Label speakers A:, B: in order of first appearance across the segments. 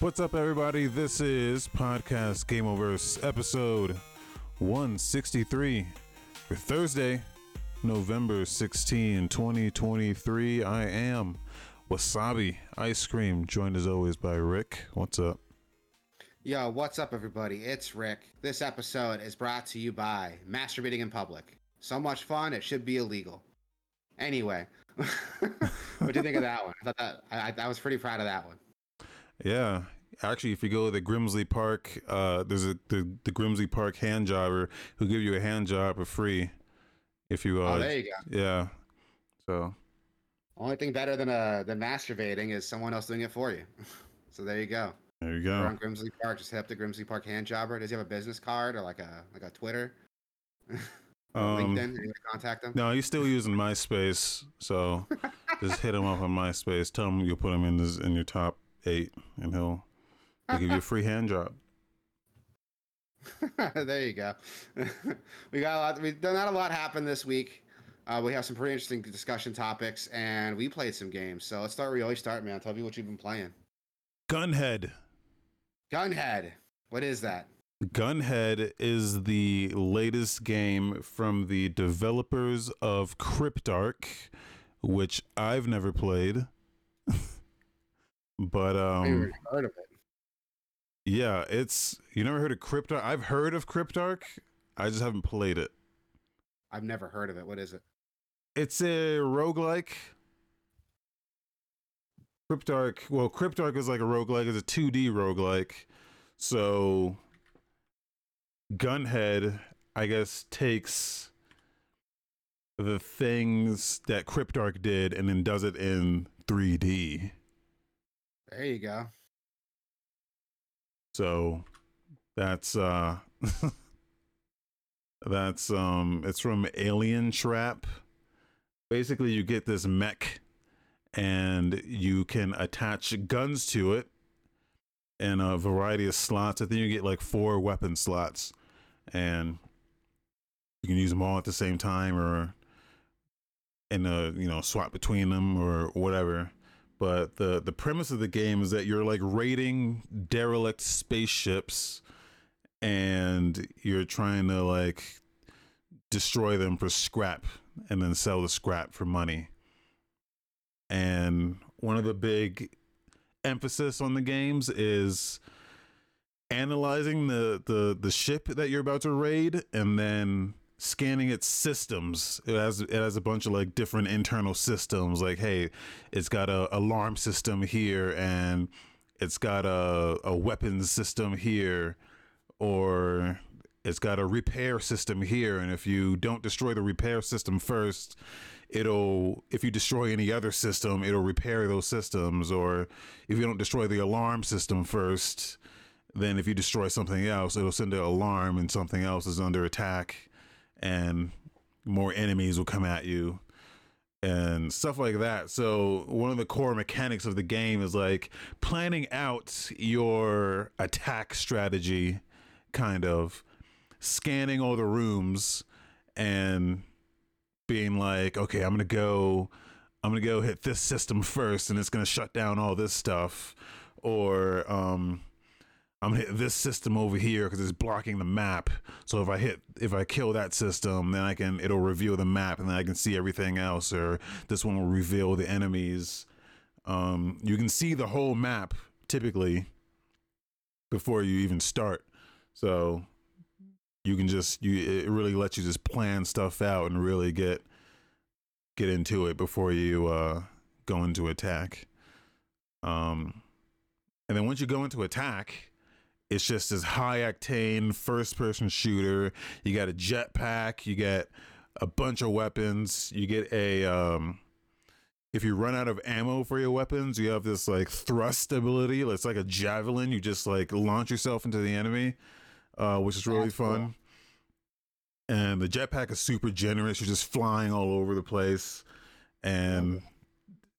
A: What's up, everybody? This is Podcast Gameoverse episode 163 for Thursday, November 16, 2023. I am Wasabi Ice Cream, joined as always by Rick. What's up?
B: Yo, what's up, everybody? It's Rick. This episode is brought to you by masturbating in public. So much fun, it should be illegal. Anyway, what do you think of that one? I thought that I, I was pretty proud of that one.
A: Yeah. Actually, if you go to the Grimsley Park, uh, there's a the, the Grimsley Park hand jobber who give you a hand job for free. If you uh,
B: oh, there you go.
A: Yeah. So
B: only thing better than uh than masturbating is someone else doing it for you. so there you go.
A: There you
B: go. We're on Grimsley Park. Just hit up the Grimsley Park hand jobber. Does he have a business card or like a like a Twitter?
A: Um,
B: LinkedIn. You contact him.
A: No, he's still using MySpace. So just hit him up on MySpace. Tell him you'll put him in this in your top eight, and he'll, he'll give you a free hand job.
B: there you go. we got a lot. We've done not a lot happen this week. Uh, we have some pretty interesting discussion topics, and we played some games. So let's start where you always start, man. Tell me what you've been playing.
A: Gunhead.
B: Gunhead. What is that?
A: Gunhead is the latest game from the developers of Cryptark, which I've never played. But um
B: heard of it.
A: Yeah, it's you never heard of Cryptark? I've heard of Cryptark. I just haven't played it.
B: I've never heard of it. What is it?
A: It's a roguelike. Cryptark, well, Cryptark is like a roguelike, it's a 2D roguelike. So Gunhead, I guess, takes the things that Cryptark did and then does it in 3D.
B: There you go.
A: So that's uh that's um it's from Alientrap. Basically you get this mech and you can attach guns to it in a variety of slots. I think you get like four weapon slots and you can use them all at the same time or in a you know swap between them or whatever but the the premise of the game is that you're like raiding derelict spaceships and you're trying to like destroy them for scrap and then sell the scrap for money. And one of the big emphasis on the games is analyzing the the the ship that you're about to raid and then scanning its systems. It has it has a bunch of like different internal systems. Like hey it's got a alarm system here and it's got a, a weapons system here or it's got a repair system here. And if you don't destroy the repair system first it'll if you destroy any other system it'll repair those systems. Or if you don't destroy the alarm system first then if you destroy something else, it'll send an alarm and something else is under attack and more enemies will come at you and stuff like that. So one of the core mechanics of the game is like planning out your attack strategy, kind of scanning all the rooms and being like, okay, I'm gonna go, I'm gonna go hit this system first, and it's gonna shut down all this stuff, or um, I'm gonna hit this system over here because it's blocking the map. So if I hit, if I kill that system, then I can, it'll reveal the map and then I can see everything else. Or this one will reveal the enemies. Um, you can see the whole map typically before you even start. So you can just, you, it really lets you just plan stuff out and really get, get into it before you, uh, go into attack. Um, and then once you go into attack, it's just this high octane first person shooter. You got a jetpack, you get a bunch of weapons, you get a um if you run out of ammo for your weapons, you have this like thrust ability. It's like a javelin. You just like launch yourself into the enemy, uh, which is really That's fun. Cool. And the jetpack is super generous. You're just flying all over the place, and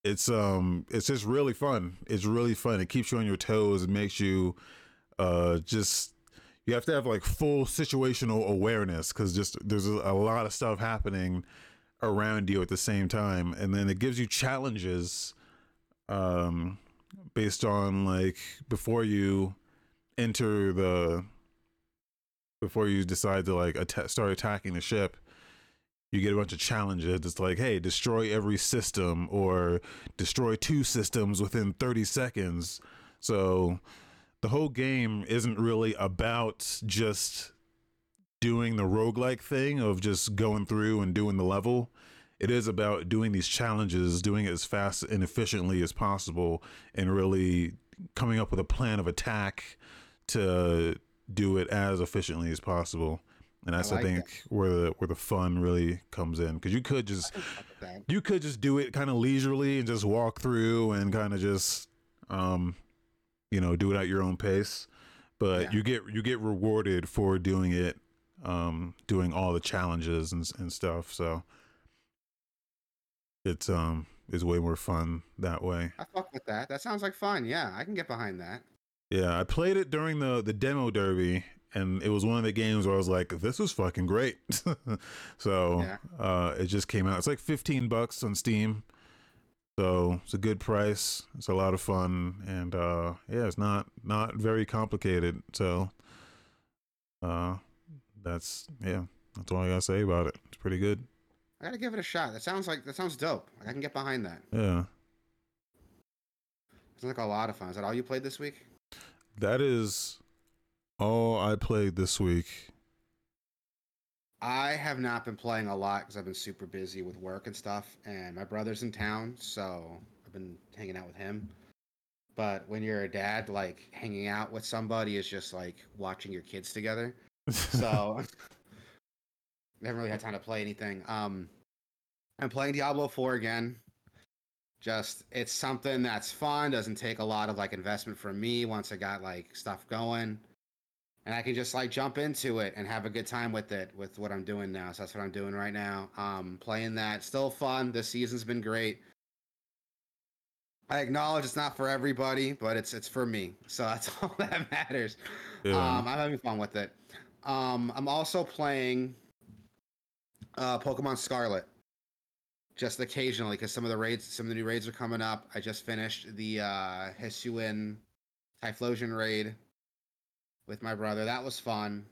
A: it's um it's just really fun. It's really fun. It keeps you on your toes. It makes you uh, just you have to have like full situational awareness because just there's a, lot of stuff happening around you at the same time, and then it gives you challenges um, based on like before you enter the before you decide to like atta- start attacking the ship you get a bunch of challenges. It's like hey destroy every system or destroy two systems within 30 seconds. So the whole game isn't really about just doing the roguelike thing of just going through and doing the level it is about doing these challenges doing it as fast and efficiently as possible and really coming up with a plan of attack to do it as efficiently as possible. And that's I, like I think that. where the where the fun really comes in because you could just you could just do it kind of leisurely and just walk through and kind of just um you know do it at your own pace, but yeah. you get you get rewarded for doing it um doing all the challenges and and stuff. So it's um is way more fun that way.
B: I fuck with that. That sounds like fun. Yeah, I can get behind that.
A: Yeah, I played it during the the demo derby, and it was one of the games where I was like, "This was fucking great." so yeah. uh, it just came out. It's like fifteen bucks on Steam, so it's a good price. It's a lot of fun, and uh, yeah, it's not not very complicated. So uh, that's yeah, that's all I gotta say about it. It's pretty good.
B: I gotta give it a shot. That sounds like that sounds dope. I can get behind that.
A: Yeah.
B: Sounds like a lot of fun. Is that all you played this week?
A: That is all I played this week.
B: I have not been playing a lot because I've been super busy with work and stuff, and my brother's in town, so I've been hanging out with him. But when you're a dad, like hanging out with somebody is just like watching your kids together. So I haven't really had time to play anything. Um, I'm playing Diablo 4 again just it's something that's fun doesn't take a lot of like investment from me once i got like stuff going and i can just like jump into it and have a good time with it with what i'm doing now. So that's what i'm doing right now. Um playing that. Still fun. This season's been great. I acknowledge it's not for everybody but it's it's for me. So that's all that matters. Yeah. um i'm having fun with it. Um i'm also playing uh pokemon scarlet. Just occasionally because some of the raids, some of the new raids are coming up. I just finished the uh, Hisuian Typhlosion raid with my brother. That was fun.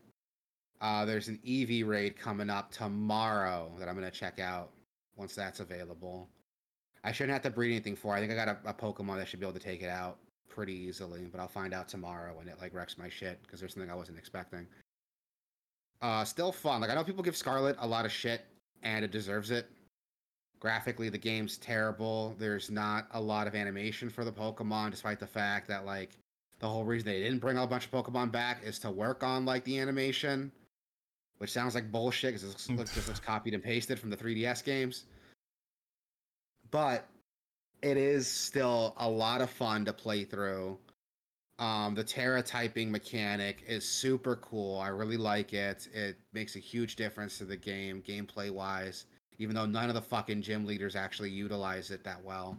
B: Uh, there's an EV raid coming up tomorrow that I'm gonna check out once that's available. I shouldn't have to breed anything for. I think I got a, a Pokemon that should be able to take it out pretty easily, but I'll find out tomorrow when it like wrecks my shit because there's something I wasn't expecting. Uh, still fun. Like I know people give Scarlet a lot of shit, and it deserves it graphically the game's terrible there's not a lot of animation for the pokemon despite the fact that like the whole reason they didn't bring a bunch of pokemon back is to work on like the animation which sounds like bullshit because it looks, just looks copied and pasted from the 3ds games but it is still a lot of fun to play through um, the Tera typing mechanic is super cool. I really like it. It makes a huge difference to the game, gameplay wise even though none of the fucking gym leaders actually utilize it that well.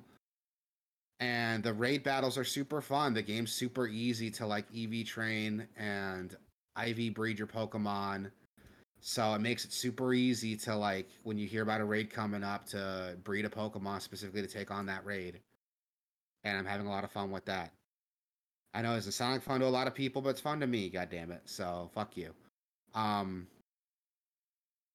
B: And the raid battles are super fun. The game's super easy to like EV train and IV breed your Pokemon. So it makes it super easy to like when you hear about a raid coming up to breed a Pokemon specifically to take on that raid. And I'm having a lot of fun with that. I know it doesn't sound like fun to a lot of people, but it's fun to me, god damn it. So fuck you. Um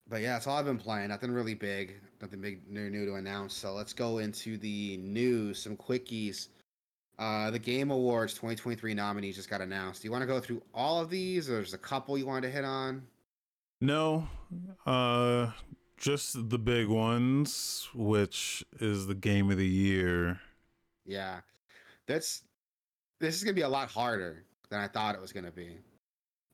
B: but yeah, that's all I've been playing. Nothing really big, nothing big new new to announce. So let's go into the news, some quickies. Uh, the Game Awards 2023 nominees just got announced. Do you want to go through all of these, or there's a couple you wanted to hit on?
A: No, uh, just the big ones, which is the Game of the Year.
B: Yeah, that's this is gonna be a lot harder than I thought it was gonna be.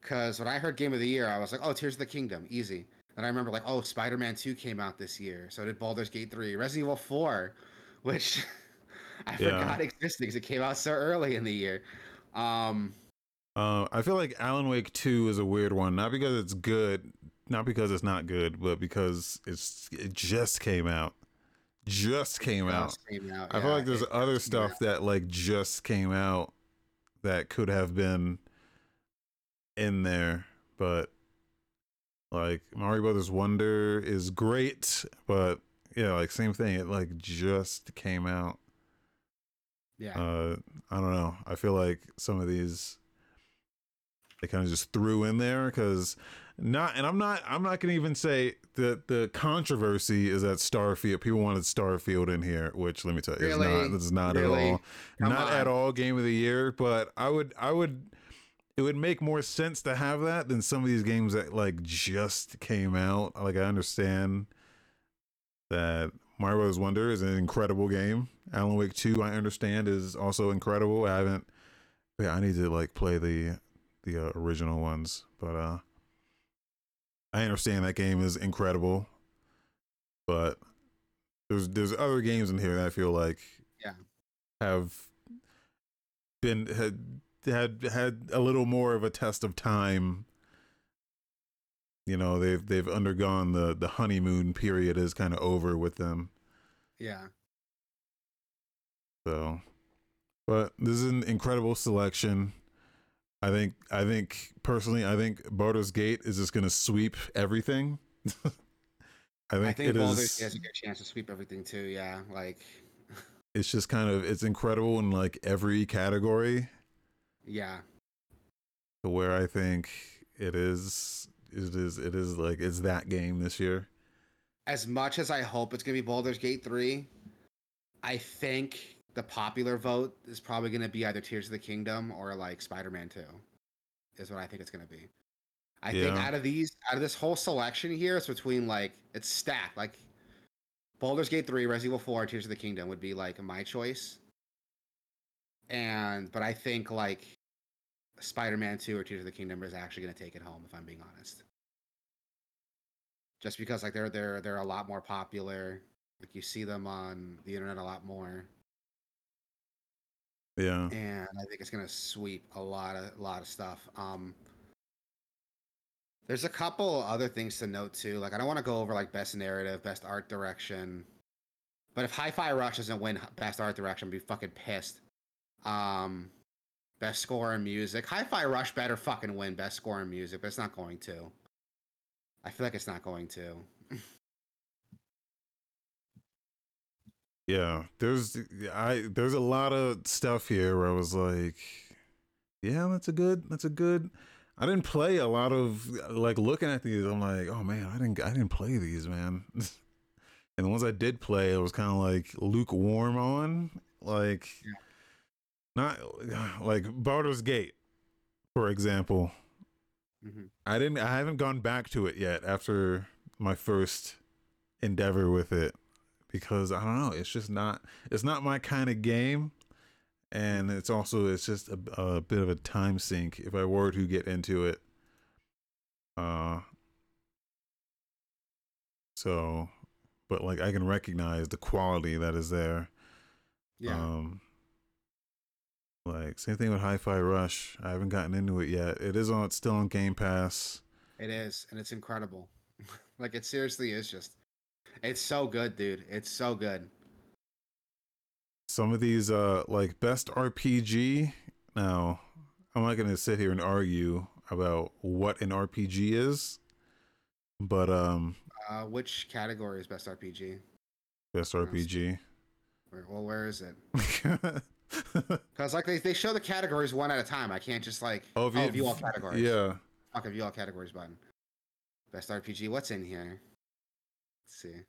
B: Because when I heard Game of the Year, I was like, "Oh, Tears of the Kingdom, easy." And I remember like, oh, Spider Man Two came out this year. So did Baldur's Gate Three, Resident Evil Four, which I yeah. forgot existed because it came out so early in the year. Um,
A: uh, I feel like Alan Wake Two is a weird one, not because it's good, not because it's not good, but because it's it just came out. Just came out. Came out. I yeah, feel like there's other stuff that like just came out that could have been in there, but like Mario Brothers Wonder is great, but yeah, like same thing. It like just came out.
B: Yeah.
A: Uh, I don't know. I feel like some of these they kind of just threw in there because not, and I'm not, I'm not gonna even say that the controversy is that Starfield. People wanted Starfield in here, which let me tell you,
B: Really?
A: it's not. It's not
B: Really?
A: at all,
B: Come
A: not at all game of the year. But I would, I would. It would make more sense to have that than some of these games that like just came out. Like I understand that Mario Bros. Wonder is an incredible game. Alan Wake Two, I understand, is also incredible. I haven't. Yeah, I need to like play the the uh, original ones, but uh, I understand that game is incredible. But there's there's other games in here that I feel like
B: Yeah.
A: have been had had had a little more of a test of time. You know, they've they've undergone the the honeymoon period is kind of over with them.
B: yeah.
A: So, but this is an incredible selection. I think I think personally, I think Baldur's Gate is just going to sweep everything. I think,
B: I think
A: it
B: Baldur's
A: is.
B: Gate has a good chance to sweep everything too. Yeah. Like,
A: It's just kind of it's incredible in like every category.
B: Yeah.
A: To where I think it is, it is, it is like it's that game this year.
B: As much as I hope it's gonna be Baldur's Gate three, I think the popular vote is probably gonna be either Tears of the Kingdom or like Spider-Man Two. Is what I think it's gonna be. I think out of these, out of this whole selection here, it's between like it's stacked. Like Baldur's Gate three, Resident Evil four, Tears of the Kingdom would be like my choice. And but I think like Spider-Man two or Tears of the Kingdom is actually gonna take it home if I'm being honest. Just because like they're they're they're a lot more popular. Like you see them on the internet a lot more.
A: Yeah,
B: and I think it's gonna sweep a lot of a lot of stuff. Um, there's a couple other things to note too. Like I don't want to go over like best narrative, best art direction, but if Hi-Fi Rush doesn't win best art direction, I'd be fucking pissed. Um, best score in music, Hi-Fi Rush better fucking win best score in music, but it's not going to. I feel like it's not going to.
A: yeah. There's I there's a lot of stuff here where I was like, yeah, that's a good, that's a good. I didn't play a lot of like looking at these. I'm like, oh man, I didn't, I didn't play these, man. and the ones I did play, I was kind of like lukewarm on, like,
B: Yeah.
A: Not like Baldur's Gate, for example.
B: Mhm.
A: I didn't, I haven't gone back to it yet after my first endeavor with it because I don't know, it's just not, it's not my kind of game and it's also it's just a, a bit of a time sink if i were to get into it uh so but like i can recognize the quality that is there
B: Yeah.
A: um like same thing with hi-fi rush i haven't gotten into it yet it is on it's still on game pass
B: It is, and it's incredible. like it seriously is just it's so good, dude. It's so good.
A: some of these uh like best rpg now i'm not gonna sit here and argue about what an rpg is but um
B: Uh which category is best RPG?
A: best rpg
B: Where, well, where is it? Because like they, they show the categories one at a time. I can't just like
A: oh,
B: oh,
A: if you,
B: view all categories.
A: yeah
B: Fuck a view all categories button. Best RPG. What's in here? Let's see.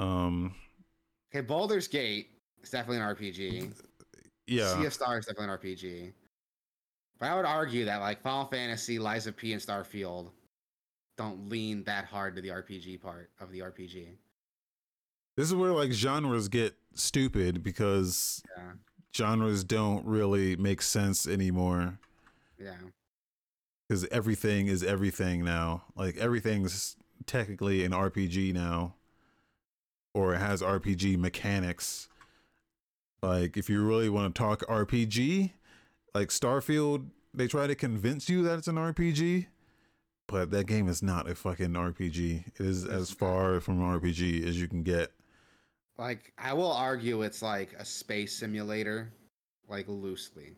A: um
B: Okay, Baldur's Gate is definitely an RPG.
A: yeah
B: Sea of Stars is definitely an RPG. But I would argue that like Final Fantasy, Lies of P, and Starfield don't lean that hard to the RPG part of the RPG.
A: this is where like genres get stupid because
B: Yeah.
A: Genres don't really make sense anymore.
B: Yeah.
A: because everything is everything now. Like everything's technically an rpg now. Or it has rpg mechanics. Like if you really want to talk rpg like starfield they try to convince you that it's an rpg but that game is not a fucking rpg it is as far from an rpg as you can get
B: Like I will argue it's like a space simulator, like loosely.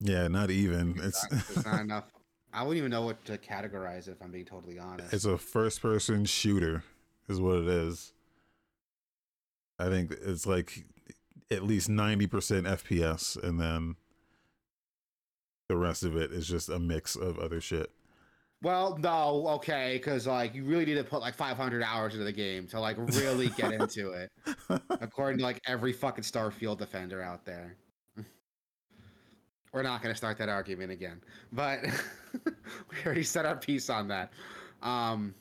A: yeah not even
B: It's
A: it's
B: not, not enough. I wouldn't even know what to categorize it if I'm being totally honest.
A: it's a first person shooter is what it is i think it's like at least 90% FPS and then the rest of it is just a mix of other shit.
B: Well, no, okay, because like you really need to put like 500 hours into the game to like really get into it, according to like every fucking Starfield defender out there. We're not going to start that argument again, but we already set our piece on that. Um,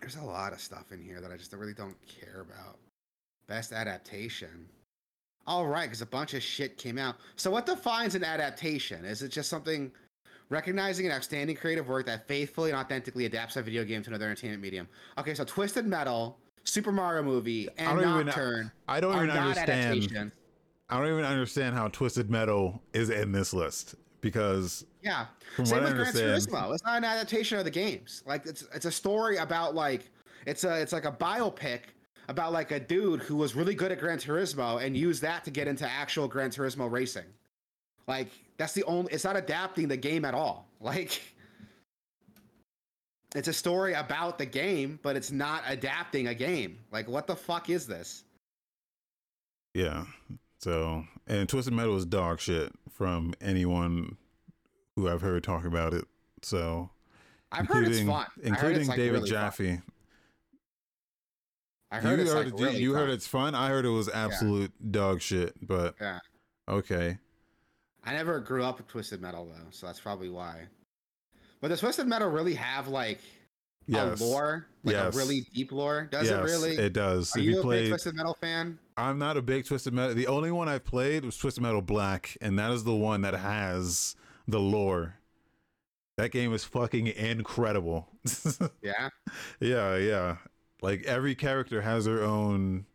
B: there's a lot of stuff in here that I just really don't care about. Best adaptation. All right, because a bunch of shit came out. So, what defines an adaptation? Is it just something recognizing an outstanding creative work that faithfully and authentically adapts a video game to another entertainment medium? Okay, so Twisted Metal, Super Mario Movie, and
A: I don't even- I don't even understand. I don't even understand how Twisted Metal is in this list because
B: Yeah.
A: from
B: Same
A: what I
B: with Gran Turismo. It's not an adaptation of the games. Like it's it's a story about like it's a it's like a biopic about like a dude who was really good at Gran Turismo and used that to get into actual Gran Turismo racing. Like that's the only it's not adapting the game at all. Like it's a story about the game, but it's not adapting a game. Like what the fuck is this?
A: yeah. So and Twisted Metal is dog shit from anyone who I've heard talk about it. So
B: I've heard it's fun.
A: Including
B: it's, like,
A: David
B: really fun.
A: Jaffe.
B: I heard
A: you
B: it's
A: heard
B: like really
A: you heard it's fun. I heard it was absolute dog shit. But
B: Yeah.
A: okay,
B: I never grew up with Twisted Metal though, so that's probably why. But does Twisted Metal really have like
A: yes,
B: a lore, like
A: Yes.
B: a really deep lore? Does
A: yes,
B: it really?
A: It does.
B: Are
A: if
B: you,
A: you
B: a big Twisted Metal fan?
A: I'm not a big Twisted Metal. The only one I've played was Twisted Metal Black, and that is the one that has the lore. That game is fucking incredible.
B: Yeah.
A: yeah, yeah. Like every character has their own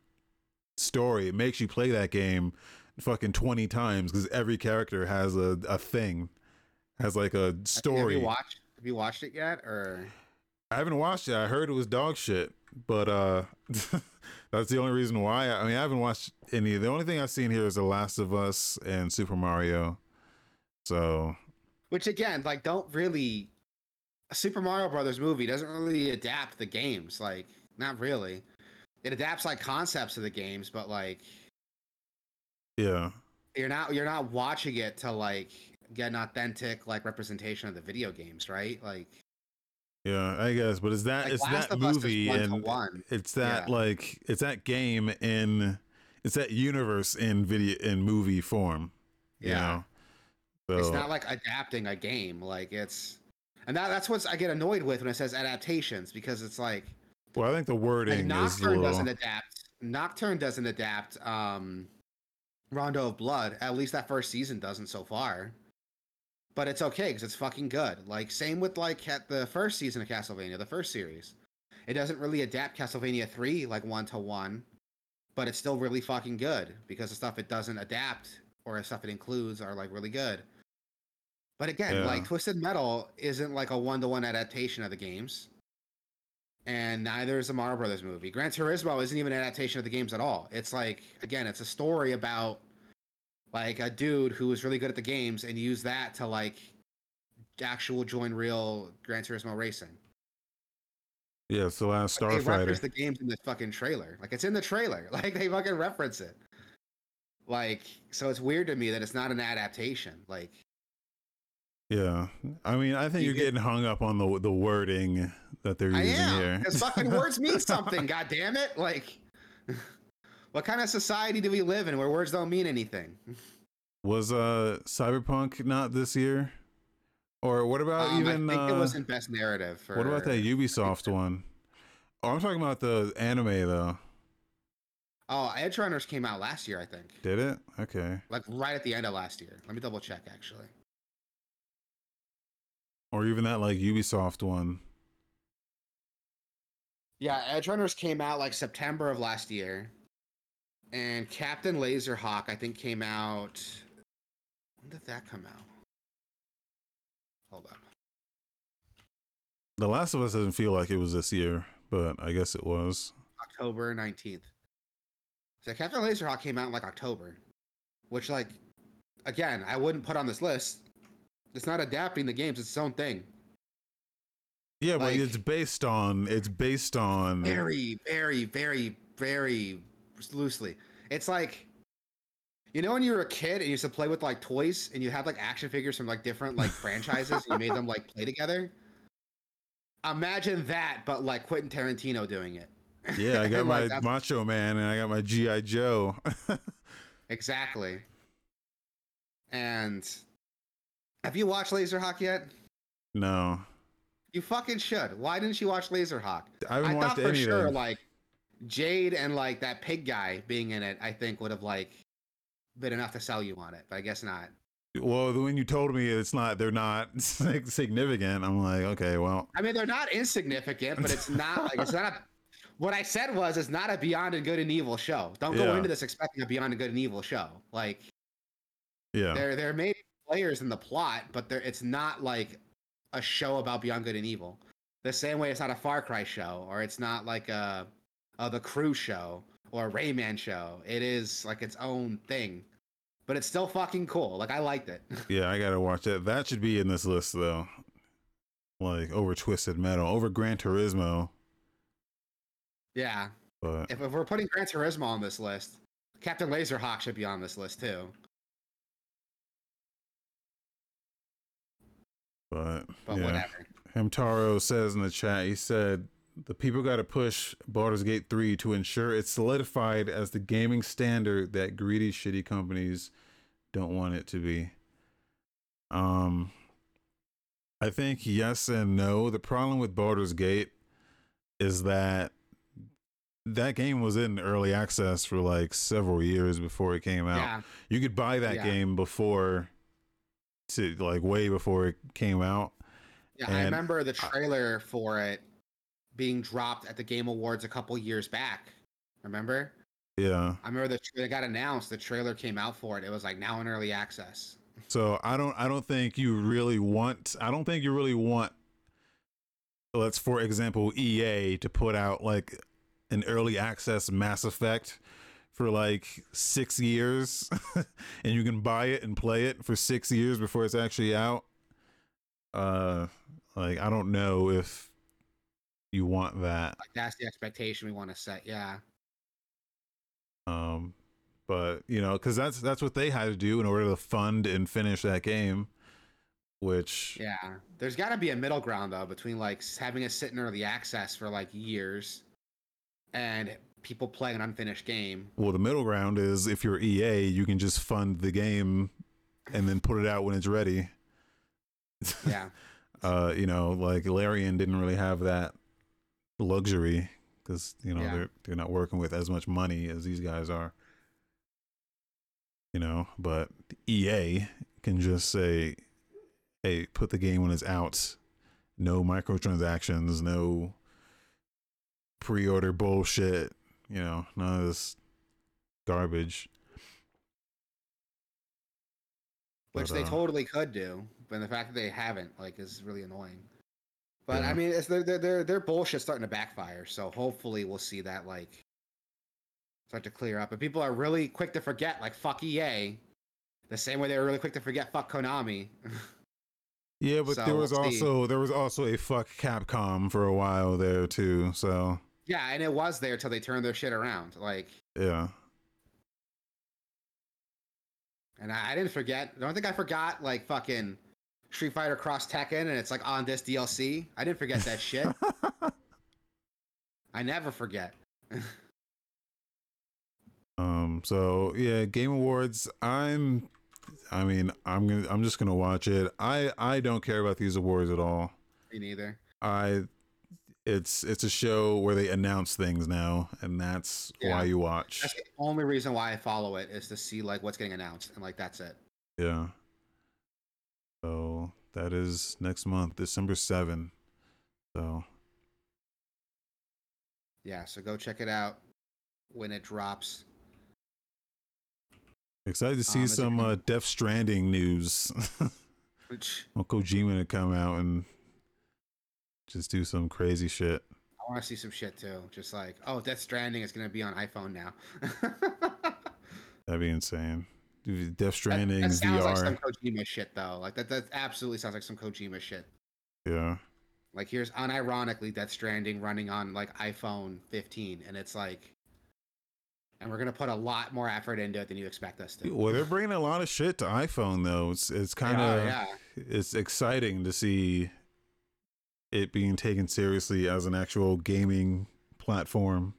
A: story. It makes you play that game fucking 20 times because every character has a, a thing, has like a
B: Have
A: story.
B: you watched? Have you watched it yet? Or
A: I haven't watched it. I heard it was dog shit, but uh that's the only reason why. I mean, I haven't watched any. The only thing I've seen here is The Last of Us and Super Mario. So
B: which again, like, don't really. A Super Mario Brothers movie doesn't really adapt the games. Like, not really. It adapts like concepts of the games, but like
A: yeah,
B: you're not you're not watching it to like get an authentic like representation of the video games, right? Like,
A: yeah, I guess. But it's that
B: like
A: it's
B: Last
A: that
B: of Us is
A: movie
B: one
A: and
B: one.
A: it's that
B: Yeah.
A: like it's that game in it's that universe in video in movie form. You
B: Yeah.
A: know? So,
B: It's not like adapting a game. Like it's, and that that's what I get annoyed with when it says adaptations because it's like,
A: well, I think the
B: like
A: wording is a
B: Nocturne
A: little.
B: doesn't adapt. Nocturne doesn't adapt. Um, Rondo of Blood. At least that first season doesn't so far. But it's okay because it's fucking good. Like same with like Ca- the first season of Castlevania, the first series. It doesn't really adapt Castlevania three like one to one, but it's still really fucking good because the stuff it doesn't adapt or the stuff it includes are like really good. But again,
A: Yeah.
B: like Twisted Metal isn't like a one to one adaptation of the games. And neither is the Mario Brothers movie. Gran Turismo isn't even an adaptation of the games at all. It's like again, it's a story about like a dude who was really good at the games and used that to like actual join real Gran Turismo racing.
A: yeah, it's the last
B: Like, they reference
A: Starfighter.
B: the games in the fucking trailer. Like it's in the trailer. Like they fucking reference it. Like so, it's weird to me that it's not an adaptation. Like
A: Yeah, I mean, I think
B: You
A: are
B: get-
A: getting hung up on the the wording that they're
B: I
A: using
B: am
A: here.
B: because fucking words mean something. God damn it! Like, what kind of society do we live in where words don't mean anything?
A: Was uh Cyberpunk not this year? Or what about
B: Um,
A: even
B: I think
A: uh,
B: it was in best narrative. For,
A: what about that Ubisoft one? Oh, I'm talking about the anime though.
B: Oh, Edgerunners came out last year, I think.
A: Did it? Okay.
B: Like right at the end of last year. Let me double check actually.
A: Or even that like Ubisoft one.
B: Yeah, Edgerunners came out like September of last year. And Captain Laserhawk, I think, came out. When did that come out? Hold up.
A: The Last of Us doesn't feel like it was this year, but I guess it was.
B: October 19th. So Captain Laserhawk came out in like October. Which, like, again, I wouldn't put on this list. It's not adapting the games, it's its own thing.
A: Yeah, but
B: Like-
A: it's based on it's based on
B: Very, very, very, very loosely. It's like You know when you were a kid and you used to play with like toys and you had like action figures from like different like franchises and you made them like play together? Imagine that, but like Quentin Tarantino doing it.
A: Yeah, I got my
B: Like, that's-
A: Macho Man and I got my GI Joe.
B: Exactly. And have you watched Laserhawk yet?
A: no,
B: You fucking should. Why didn't you watch Laserhawk?
A: I haven't
B: I
A: watched
B: thought for
A: anything.
B: sure like Jade and like that pig guy being in it, I think would have like been enough to sell you on it, but I guess not.
A: Well, when you told me it's not, they're not significant. I'm like, okay, well,
B: I mean, they're not insignificant, but it's not like it's not a. What I said was, it's not a Beyond and Good and Evil show. Don't go
A: Yeah.
B: into this expecting a Beyond and Good and Evil show. Like
A: yeah,
B: they're they're made players in the plot, but it's not like a show about Beyond Good and Evil. The same way it's not a Far Cry show, or it's not like a, a the Crew show or a Rayman show. It is like its own thing, but it's still fucking cool. Like I liked it.
A: yeah, I gotta watch that. That should be in this list though. Like over Twisted Metal, over Gran Turismo,
B: yeah.
A: but
B: If, if we're putting Gran Turismo on this list, Captain Laserhawk should be on this list too.
A: But,
B: But
A: yeah.
B: whatever.
A: Hamtaro says in the chat, he said the people got to push Baldur's Gate 3 to ensure it's solidified as the gaming standard that greedy, shitty companies don't want it to be. Um, I think yes and no. The problem with Baldur's Gate is that that game was in early access for like several years before it came out.
B: Yeah.
A: You could buy that
B: Yeah.
A: game before to like way before it came out.
B: Yeah, I remember the trailer for it being dropped at the Game Awards a couple years back. Remember?
A: Yeah.
B: I remember the tra- it got announced. The trailer came out for it. It was like now in early access.
A: So I don't I don't think you really want I don't think you really want let's for example EA to put out like an early access Mass Effect for like 6 years and you can buy it and play it for 6 years before it's actually out. Uh like I don't know if you want that.
B: Like that's the expectation we want to set. Yeah.
A: Um, but you know, because that's that's what they had to do in order to fund and finish that game. Which
B: Yeah. There's got to be a middle ground though between like having it sit in early access for like years and people playing an unfinished game.
A: well, the middle ground is if you're EA, you can just fund the game and then put it out when it's ready.
B: Yeah.
A: uh, you know, like Larian didn't really have that luxury because you know
B: Yeah.
A: they're they're not working with as much money as these guys are. You know, but EA can just say, "Hey, put the game when it's out. No microtransactions, no pre-order bullshit. You know, none of this garbage."
B: which
A: But,
B: they
A: uh,
B: totally could do, but the fact that they haven't like is really annoying. But
A: Yeah.
B: I mean, it's their their their bullshit starting to backfire. So hopefully we'll see that like start to clear up. But people are really quick to forget, like fuck EA, the same way they were really quick to forget fuck Konami.
A: Yeah, but
B: So,
A: there was
B: we'll see.
A: also there was also a fuck Capcom for a while there too. So
B: yeah, and it was there till they turned their shit around. Like,
A: yeah.
B: and I, I didn't forget. I don't think I forgot like fucking Street Fighter Cross Tekken, and it's like on this DLC. I didn't forget that shit. I never forget.
A: Um. So yeah, Game Awards. I'm. I mean, I'm gonna. I'm just gonna watch it. I. I don't care about these awards at all.
B: Me neither.
A: I. It's it's a show where they announce things now, and that's
B: Yeah.
A: why you watch.
B: That's the only reason why I follow it is to see like what's getting announced, and like that's it.
A: Yeah. So that is next month, December seven. So
B: Yeah, so go check it out when it drops.
A: excited to see
B: Um,
A: some uh, Death Stranding news.
B: Which
A: Want Kojima to come out and just do some crazy shit.
B: I want to see some shit too. Just like, oh, Death Stranding is gonna be on iPhone now.
A: That'd be insane. Dude, Death
B: that,
A: Stranding
B: that sounds
A: VR.
B: like some Kojima shit though. Like that, that absolutely sounds like some Kojima shit.
A: yeah.
B: Like here's unironically Death Stranding running on like iPhone 15, and it's like and we're gonna put a lot more effort into it than you expect us to.
A: Well, they're bringing a lot of shit to iPhone though. It's it's kind of
B: yeah.
A: it's exciting to see it being taken seriously as an actual gaming platform.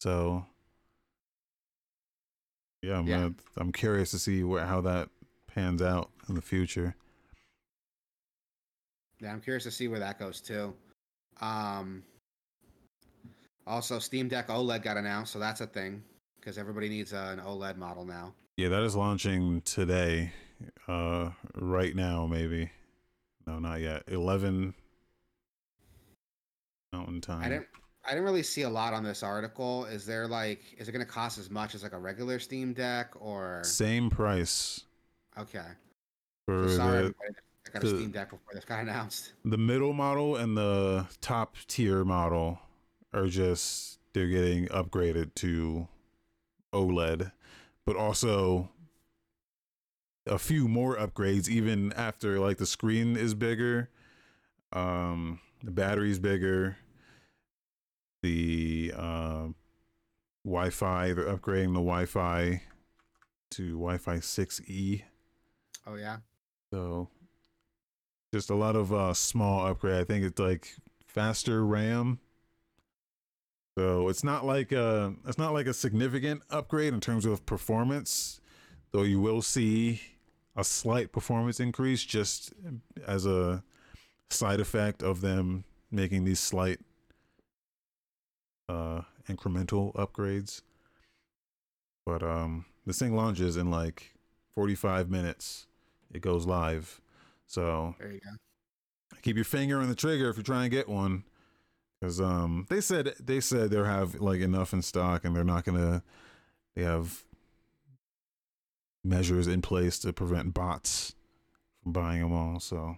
A: So yeah, I'm
B: Yeah.
A: Gonna, I'm curious to see where how that pans out in the future.
B: Yeah, I'm curious to see where that goes too. Um, also, Steam Deck OLED got announced, so that's a thing because everybody needs uh, an OLED model now.
A: Yeah, that is launching today. Uh right now maybe. No, not yet. 11 Mountain Time.
B: I didn't. I didn't really see a lot on this article. Is there like, is it going to cost as much as like a regular Steam Deck or?
A: Same price
B: Okay.
A: for
B: So sorry,
A: the
B: that got a
A: the-
B: Steam Deck before this got announced.
A: the middle model and the top tier model are just they're getting upgraded to OLED, but also a few more upgrades even after like the screen is bigger, um, the battery's bigger, the uh, Wi-Fi they're upgrading the Wi-Fi to Wi-Fi 6E.
B: Oh yeah.
A: So just a lot of uh small upgrade. I think it's like faster RAM. So it's not like a it's not like a significant upgrade in terms of performance, though you will see a slight performance increase just as a side effect of them making these slight uh incremental upgrades. But um this thing launches in like 45 minutes. It goes live. So
B: There you go.
A: keep your finger on the trigger if you're trying to get one because um they said they said they'll have like enough in stock and they're not gonna they have measures in place to prevent bots from buying them all so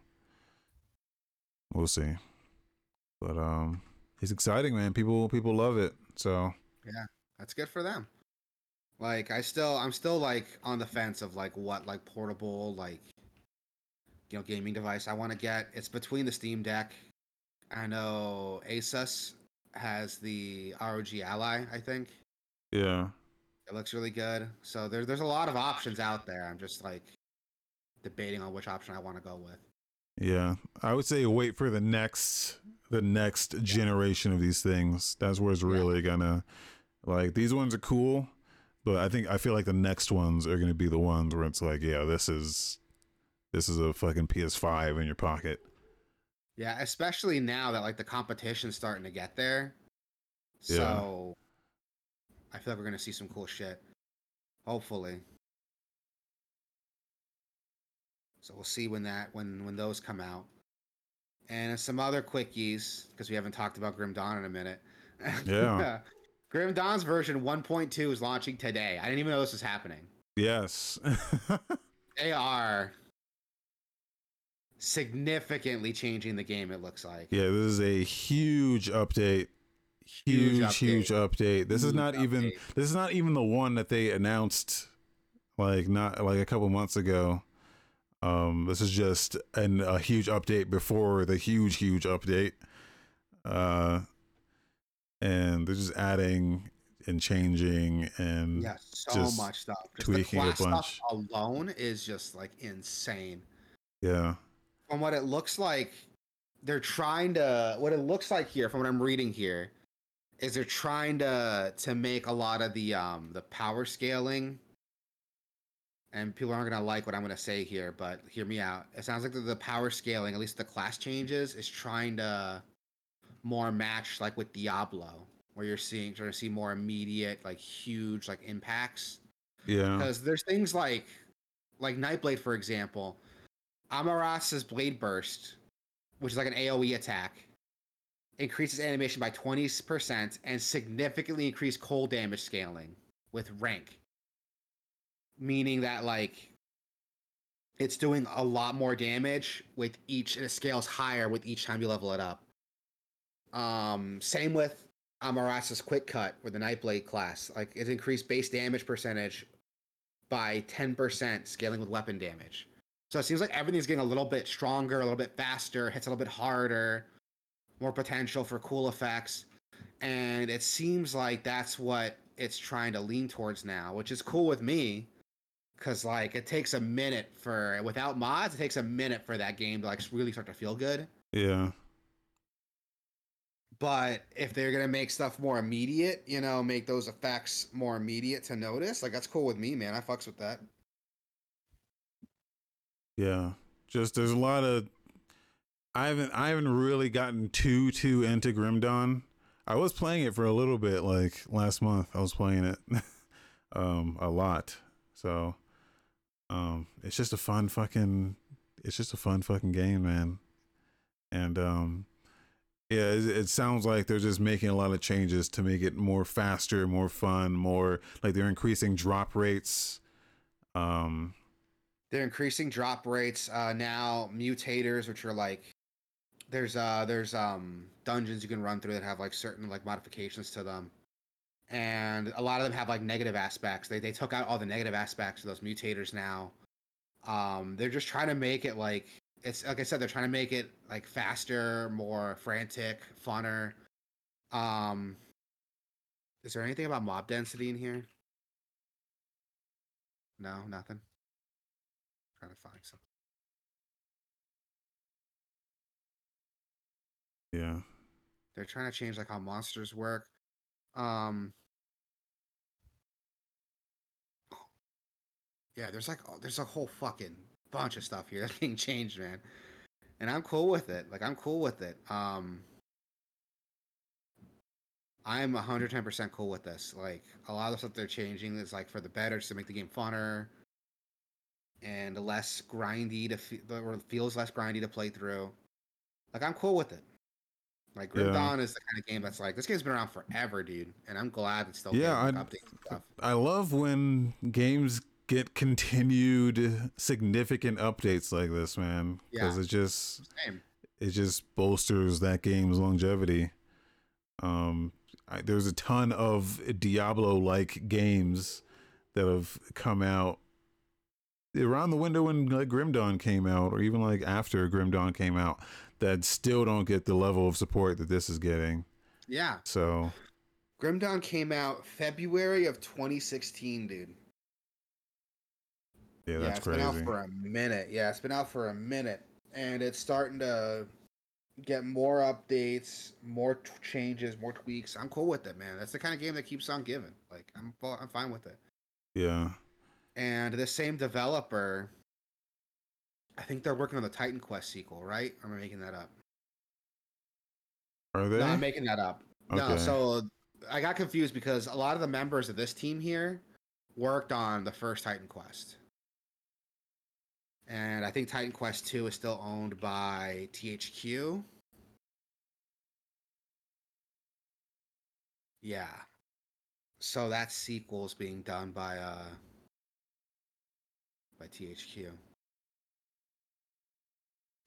A: we'll see but um it's exciting man people people love it so yeah,
B: That's good for them. Like I still I'm still like on the fence of like what like portable like you know gaming device I want to get. It's between the Steam Deck. I know Asus has the ROG Ally, I think.
A: yeah
B: It looks really good. So there, there's a lot of options out there. I'm just like debating on which option I want to go with.
A: Yeah i would say wait for the next the next generation of these things that's where it's
B: Yeah.
A: really gonna like these ones are cool but i think i feel like the next ones are gonna be the ones where it's like yeah this is this is a fucking ps5 in your pocket
B: Yeah, especially now that like the competition's starting to get there.
A: Yeah.
B: So I feel like we're gonna see some cool shit. Hopefully. So we'll see when that when when those come out. And some other quickies, because we haven't talked about Grim Dawn in a minute.
A: Yeah.
B: Grim Dawn's version 1.2 is launching today. I didn't even know this was happening.
A: yes
B: They are significantly changing the game, it looks like.
A: yeah this is a huge update
B: Huge
A: huge huge update, this is
B: Huge
A: not even this is not even the one that they announced like not like a couple months ago um this is just an, a huge update before the huge huge update uh and they're just adding and changing and
B: Yeah, so
A: just
B: much stuff. Just
A: tweaking a
B: the class
A: bunch.
B: stuff alone is just like insane.
A: yeah
B: From what it looks like, they're trying to. What it looks like here, from what I'm reading here, is they're trying to to make a lot of the um the power scaling. And people aren't gonna like what I'm gonna say here, but hear me out. It sounds like the, the power scaling, at least the class changes, is trying to more match like with Diablo, where you're seeing trying to see more immediate, like huge, like impacts
A: yeah
B: because there's things like like Nightblade, for example. Amarasta's Blade Burst, which is like an AoE attack, increases animation by 20% and significantly increased cold damage scaling with rank. Meaning that like it's doing a lot more damage with each and it scales higher with each time you level it up. Um same with Amarasta's Quick Cut with the Nightblade class. Like it's increased base damage percentage by 10% scaling with weapon damage. So it seems like everything's getting a little bit stronger, a little bit faster, hits a little bit harder, more potential for cool effects. And it seems like that's what it's trying to lean towards now, which is cool with me. Cause like it takes a minute for without mods, it takes a minute for that game to like really start to feel good.
A: Yeah.
B: But if they're gonna make stuff more immediate, you know, make those effects more immediate to notice, like that's cool with me, man. I fucks with that.
A: Yeah. Just there's a lot of I haven't I haven't really gotten too too into Grim Dawn. I was playing it for a little bit like last month. I was playing it um a lot. So um it's just a fun fucking it's just a fun fucking game, man. And um yeah, it, it sounds like they're just making a lot of changes to make it more faster, more fun, more like they're increasing drop rates. Um
B: They're increasing drop rates uh, now. Mutators, which are like there's uh there's um dungeons you can run through that have like certain like modifications to them, and a lot of them have like negative aspects. They they took out all the negative aspects of those mutators now. Um, they're just trying to make it like it's like I said, they're trying to make it like faster, more frantic, funner. Um, is there anything about mob density in here? No, nothing. Trying to find something.
A: yeah.
B: They're trying to change like how monsters work. Um Yeah, there's like oh, there's a whole fucking bunch of stuff here that's being changed, man. And I'm cool with it. Like I'm cool with it. Um I'm 110% cool with this. Like a lot of stuff they're changing is like for the better just to make the game funner and less grindy to fe- or feels less grindy to play through. Like I'm cool with it. Like Grim
A: Yeah.
B: Dawn is the kind of game that's like this game's been around forever, dude, and I'm glad it's still
A: Yeah,
B: getting
A: I-
B: like, updates stuff.
A: I love when games get continued significant updates like this, man. Because
B: Yeah.
A: it just
B: Same.
A: it just bolsters that game's longevity. Um, I, there's a ton of Diablo-like games that have come out around the window when like Grim Dawn came out, or even like after Grim Dawn came out, that still don't get the level of support that this is getting.
B: Yeah,
A: So
B: Grim Dawn came out February of 2016, dude.
A: yeah, that's yeah,
B: it's
A: crazy.
B: been out for a minute. Yeah, it's been out for a minute, and it's starting to get more updates, more t- changes, more tweaks. I'm cool with it, man. That's the kind of game that keeps on giving. Like I'm, I'm fine with it.
A: yeah.
B: And the same developer, I think they're working on the Titan Quest sequel, right? Or am I making that up?
A: Are they?
B: No, I'm making that up. No, so I got confused because a lot of the members of this team here worked on the first Titan Quest. And I think Titan Quest 2 is still owned by THQ. Yeah. So that sequel is being done by uh by THQ.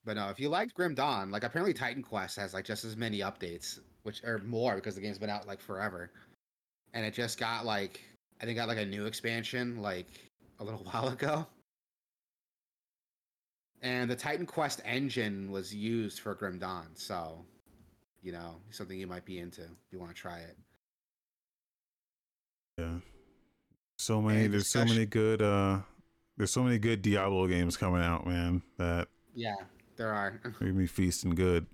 B: But no, if you liked Grim Dawn, like apparently Titan Quest has like just as many updates, which are more because the game's been out like forever. And it just got like I think got like a new expansion like a little while ago. And the Titan Quest engine was used for Grim Dawn, so you know, something you might be into if you want to try it.
A: Yeah. So many
B: And
A: there's so many good uh there's so many good Diablo games coming out, man, that
B: Yeah, there are.
A: made me feasting good.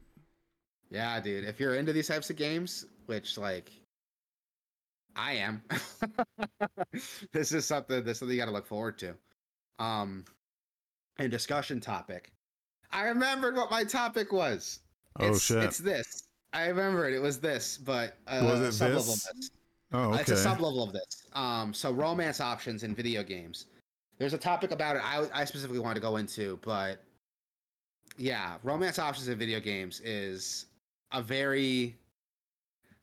B: Yeah, dude. If you're into these types of games, which like I am, this is something this is something you got to look forward to. Um, and discussion topic. I remembered what my topic was.
A: Oh
B: it's,
A: shit.
B: It's this. I remembered it was this, but uh,
A: Was it this?
B: this.
A: oh,
B: It's a sub level of this. Um, so romance options in video games. There's a topic about it I, I specifically wanted to go into, but yeah, romance options in video games is a very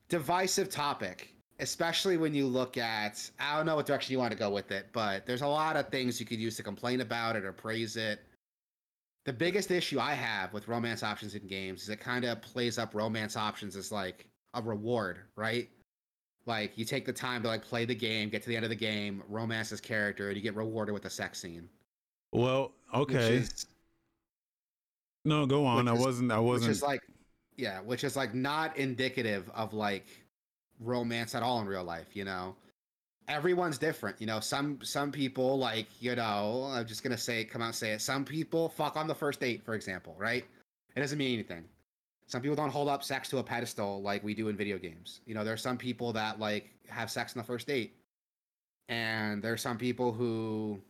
B: divisive topic, especially when you look at I don't know what direction you want to go with it, but there's a lot of things you could use to complain about it or praise it. The biggest issue I have with romance options in games is it kind of plays up romance options as like a reward, right? Like you take the time to like play the game, get to the end of the game, romance this character, and you get rewarded with a sex scene.
A: well, okay.
B: is-
A: no, go on. I
B: is-
A: wasn't I wasn't
B: is like yeah which is like not indicative of like romance at all in real life you know everyone's different. You know, some some people like you know I'm just gonna say come out and say it. Some people fuck on the first date, for example, right? It doesn't mean anything. Some people don't hold up sex to a pedestal like we do in video games. You know, there are some people that like have sex on the first date, and there are some people who,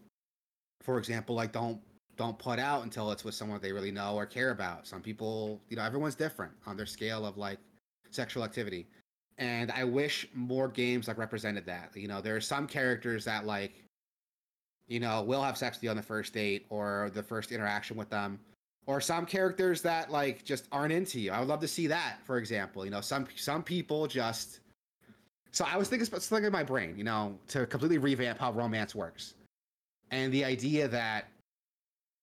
B: for example, like don't don't put out until it's with someone they really know or care about. Some people, you know, everyone's different on their scale of like sexual activity and I wish more games like represented that. You know, there are some characters that like, you know, will have sex with you on the first date or the first interaction with them, or some characters that like just aren't into you. I would love to see that, for example. You know, some some people just. So I was thinking, about something in my brain, you know, to completely revamp how romance works, and the idea that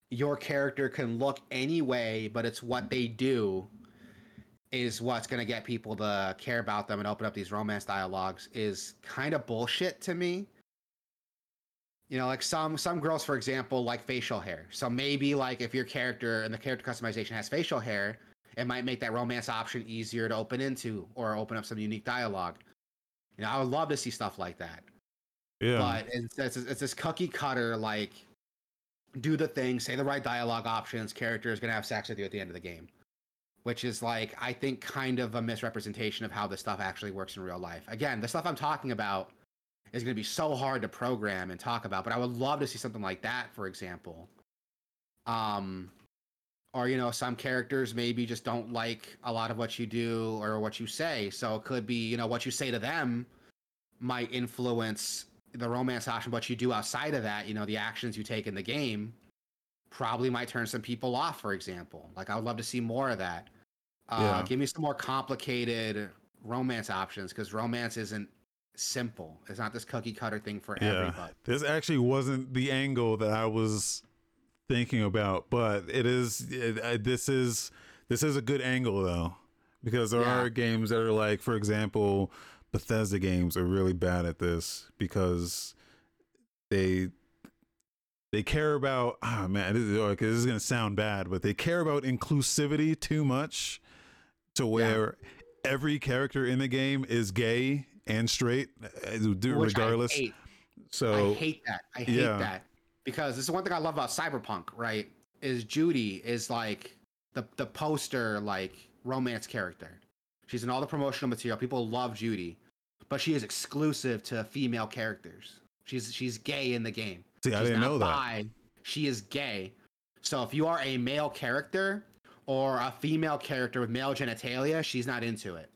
B: your character can look any way, but it's what they do is what's going to get people to care about them and open up these romance dialogues is kind of bullshit to me. You know, like some some girls, for example, like facial hair. So maybe like if your character and the character customization has facial hair, it might make that romance option easier to open into or open up some unique dialogue. You know, I would love to see stuff like that.
A: Yeah.
B: But it's, it's, it's this cookie cutter like do the thing, say the right dialogue options, character is gonna have sex with you at the end of the game which is like I think kind of a misrepresentation of how this stuff actually works in real life. Again, the stuff I'm talking about is going to be so hard to program and talk about, but I would love to see something like that, for example. Um, or you know, some characters maybe just don't like a lot of what you do or what you say, so it could be you know what you say to them might influence the romance option. but you do outside of that, you know, the actions you take in the game probably might turn some people off, for example. Like I would love to see more of that. Uh, yeah. Give me some more complicated romance options because romance isn't simple. It's not this cookie cutter thing for yeah. everybody.
A: This actually wasn't the angle that I was thinking about, but it is. It, uh, this is this is a good angle though, because there yeah. are games that are like, for example, Bethesda games are really bad at this because they they care about oh man this is, this is gonna sound bad but they care about inclusivity too much to where yeah. every character in the game is gay and straight, uh, Which regardless. I so
B: I hate that. I hate yeah. that because this is one thing I love about Cyberpunk. Right? Is Judy is like the the poster like romance character. She's in all the promotional material. People love Judy, but she is exclusive to female characters. She's she's gay in the game.
A: See,
B: she's
A: I didn't know bi, that.
B: She is gay. So if you are a male character, or a female character with male genitalia, she's not into it.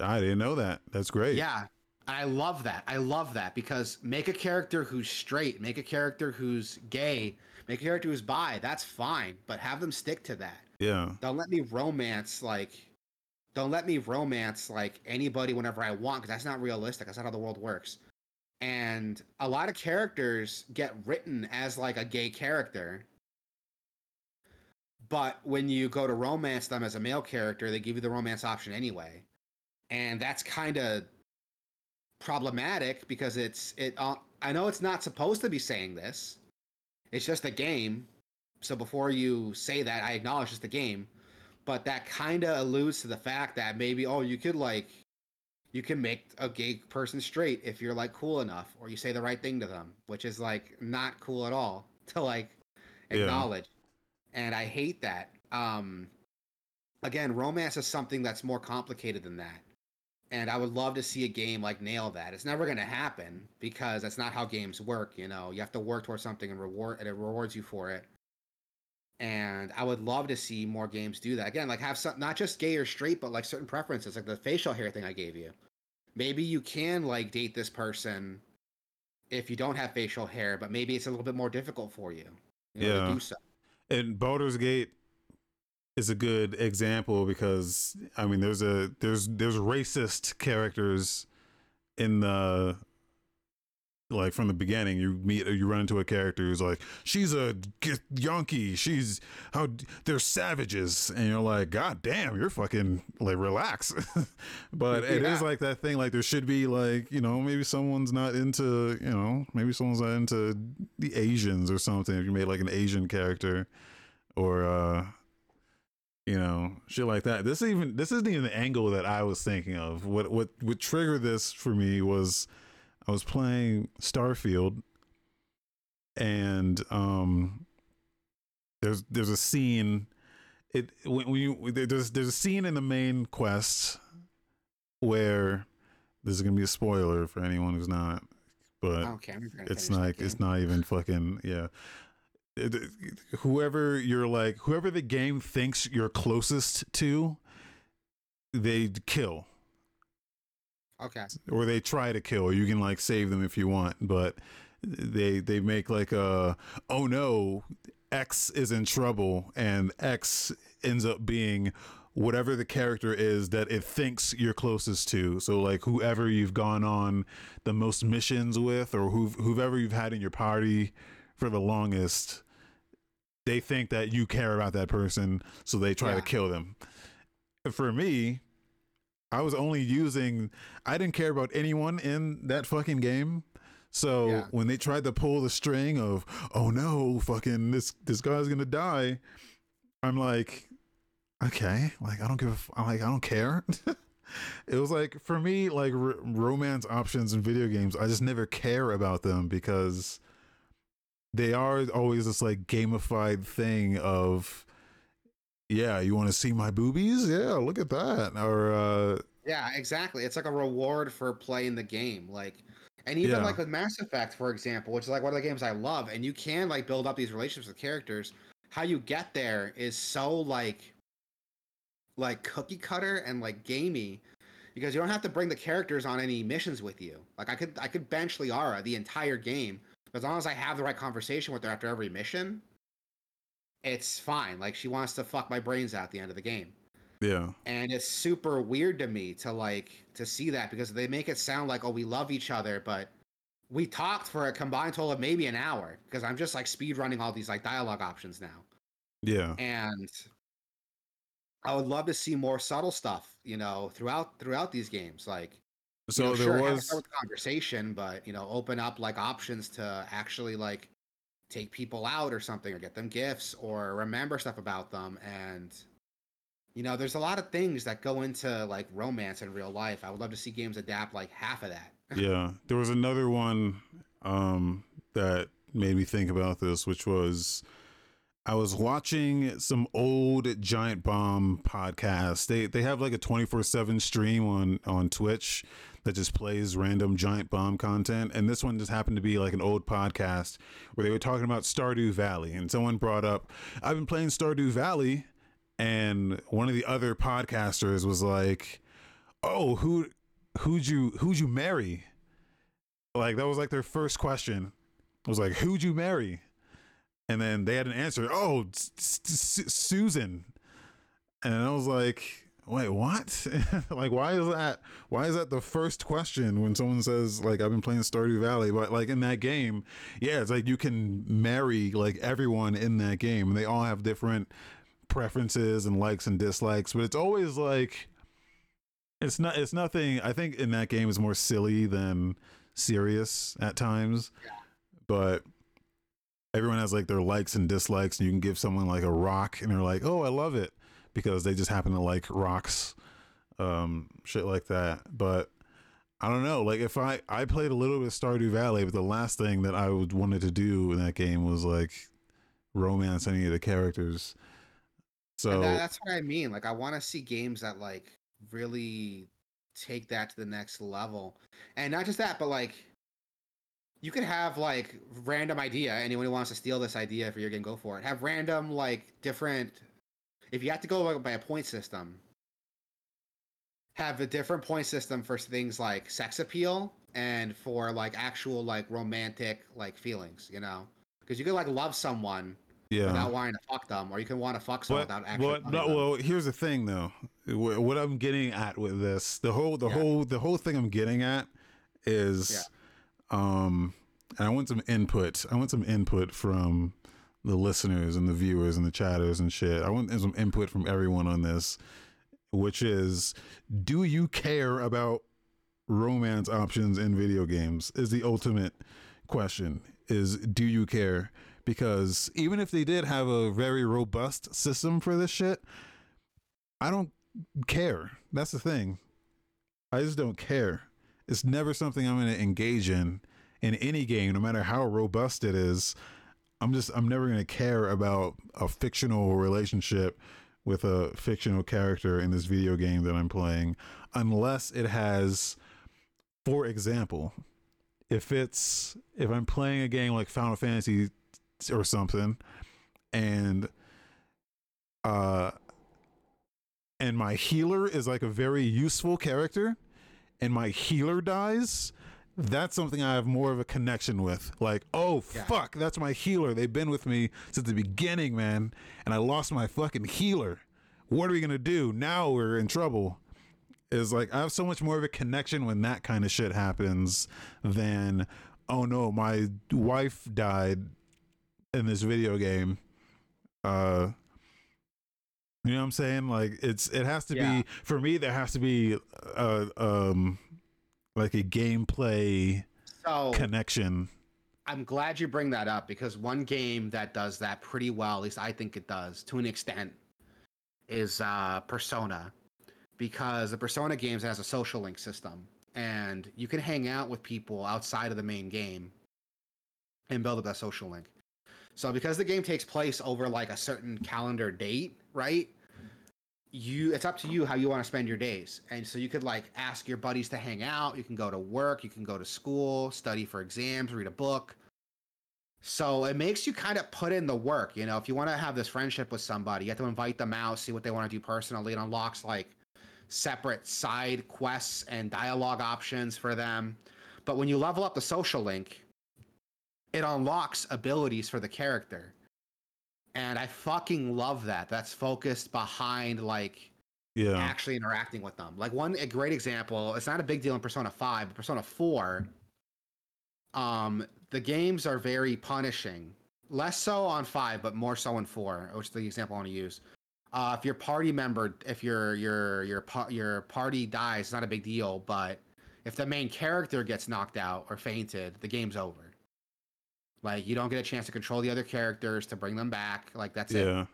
A: I didn't know that. That's great.
B: Yeah. I love that. I love that because make a character who's straight, make a character who's gay, make a character who's bi. That's fine, but have them stick to that.
A: Yeah.
B: Don't let me romance like don't let me romance like anybody whenever I want because that's not realistic. That's not how the world works. And a lot of characters get written as like a gay character but when you go to romance them as a male character, they give you the romance option anyway, and that's kind of problematic because it's it. Uh, I know it's not supposed to be saying this. It's just a game. So before you say that, I acknowledge it's the game, but that kind of alludes to the fact that maybe oh you could like you can make a gay person straight if you're like cool enough or you say the right thing to them, which is like not cool at all to like acknowledge. Yeah and I hate that. Um, again, romance is something that's more complicated than that, and I would love to see a game like nail that. It's never going to happen because that's not how games work. You know, you have to work towards something and reward, and it rewards you for it. And I would love to see more games do that. Again, like have some not just gay or straight, but like certain preferences, like the facial hair thing I gave you. Maybe you can like date this person if you don't have facial hair, but maybe it's a little bit more difficult for you. you know,
A: yeah. To do so and Baldur's Gate is a good example because I mean there's a there's there's racist characters in the like from the beginning you meet you run into a character who's like she's a Yankee she's how they're savages. And you're like god damn you're fucking like relax. But yeah. it is like that thing like there should be like you know maybe someone's not into you know maybe someone's not into the Asians or something. If you made like an Asian character or uh you know shit like that. This even this isn't even the angle that I was thinking of. What what what triggered this for me was I was playing Starfield, and um, there's there's a scene. It when, you there's there's a scene in the main quest where this is gonna be a spoiler for anyone who's not, but
B: Okay,
A: it's not it's not even fucking yeah. It- it- whoever you're like whoever the game thinks you're closest to they kill
B: Okay.
A: or they try to kill you can like save them if you want but they they make like a oh no x is in trouble and x ends up being whatever the character is that it thinks you're closest to so like whoever you've gone on the most missions with or who whoever you've had in your party for the longest they think that you care about that person so they try
B: Yeah.
A: to kill them for me I was only using I didn't care about anyone in that fucking game. So
B: Yeah.
A: when they tried to pull the string of oh no, fucking this this guy's gonna die, I'm like, okay, like I don't give a f- I'm like I don't care. it was like for me like r- romance options in video games, I just never care about them because they are always this like gamified thing of yeah, you want to see my boobies? Yeah, look at that. Or uh
B: Yeah, exactly. It's like a reward for playing the game. Like, and even
A: Yeah.
B: like with Mass Effect, for example, which is like one of the games I love, and you can like build up these relationships with characters. How you get there is so like, like cookie cutter and like gamey, because you don't have to bring the characters on any missions with you. Like I could I could bench Liara the entire game, as long as I have the right conversation with her after every mission, it's fine. Like she wants to fuck my brains out at the end of the game
A: yeah.
B: and it's super weird to me to like to see that because they make it sound like oh we love each other but we talked for a combined total of maybe an hour because i'm just like speed running all these like dialogue options now
A: Yeah.
B: and i would love to see more subtle stuff you know throughout throughout these games like you
A: So
B: know,
A: there
B: sure,
A: was
B: conversation but you know open up like options to actually like take people out or something or get them gifts or remember stuff about them and you know there's a lot of things that go into like romance in real life i would love to see games adapt like half of that
A: yeah. There was another one um that made me think about this, which was I was watching some old Giant Bomb podcast. They they have like a 24/7 stream on on Twitch that just plays random Giant Bomb content and this one just happened to be like an old podcast where they were talking about Stardew Valley and someone brought up I've been playing Stardew Valley and one of the other podcasters was like, "Oh, who who'd you who'd you marry?" Like that was like their first question. It was like, "Who'd you marry?" And then they had an answer. Oh, Susan. And I was like, "Wait, what? like, why is that? Why is that the first question when someone says like I've been playing Stardew Valley?" But like in that game, yeah, it's like you can marry like everyone in that game, and they all have different preferences and likes and dislikes. But it's always like it's not. It's nothing. I think in that game is more silly than serious at times. But everyone has like their likes and dislikes, and you can give someone like a rock, and they're like, "Oh, I love it," because they just happen to like rocks, um, shit like that. But I don't know. Like if I I played a little bit of Stardew Valley, but the last thing that I would wanted to do in that game was like romance any of the characters. So
B: that, that's what i mean like i want to see games that like really take that to the next level and not just that but like you could have like random idea anyone who wants to steal this idea for your game go for it have random like different if you have to go by a point system have a different point system for things like sex appeal and for like actual like romantic like feelings you know because you could like love someone
A: yeah.
B: without wanting to fuck them or you can want to fuck someone
A: But,
B: without actually
A: but no,
B: them.
A: well, here's the thing though. What I'm getting at with this, the whole, the
B: Yeah.
A: whole, the whole thing I'm getting at is, um, and I want some input. I want some input from the listeners and the viewers and the chatters and shit. I want some input from everyone on this, which is, do you care about romance options in video games? Is the ultimate question. Is do you care? because even if they did have a very robust system for this shit, I don't care. That's the thing. I just don't care. it's never something I'm going to engage in in any game, no matter how robust it is. I'm just I'm never to care about a fictional relationship with a fictional character in this video game that I'm playing unless it has for example, if it's if I'm playing a game like Final Fantasy or something and uh and my healer is like a very useful character and my healer dies that's something I have more of a connection with. Like, oh
B: Yeah.
A: fuck, that's my healer. They've been with me since the beginning, man, and I lost my fucking healer. What are we gonna do? Now we're in trouble. Is like I have so much more of a connection when that kind of shit happens than oh no, my wife died in this video game. Uh you know what I'm saying? Like it's it has to
B: Yeah.
A: be for me there has to be uh um like a gameplay
B: So
A: connection.
B: I'm glad you bring that up because one game that does that pretty well, at least I think it does to an extent, is uh, Persona. Because the Persona games has a social link system, and you can hang out with people outside of the main game and build up that social link. So because the game takes place over like a certain calendar date, right? You it's up to you how you want to spend your days. And so you could like ask your buddies to hang out, you can go to work, you can go to school, study for exams, read a book. So it makes you kind of put in the work, you know, if you want to have this friendship with somebody, you have to invite them out, see what they want to do personally. It unlocks like separate side quests and dialogue options for them. But when you level up the social link, it unlocks abilities for the character. And I fucking love that. That's focused behind like
A: Yeah.
B: actually interacting with them. Like one a great example, it's not a big deal in Persona 5, but Persona 4, um, the games are very punishing. Less so on 5, but more so in 4, which is the example I want to use. Uh, if your party member, if your your your your party dies, it's not a big deal. But if the main character gets knocked out or fainted, the game's over. Like you don't get a chance to control the other characters to bring them back. Like that's it
A: Yeah.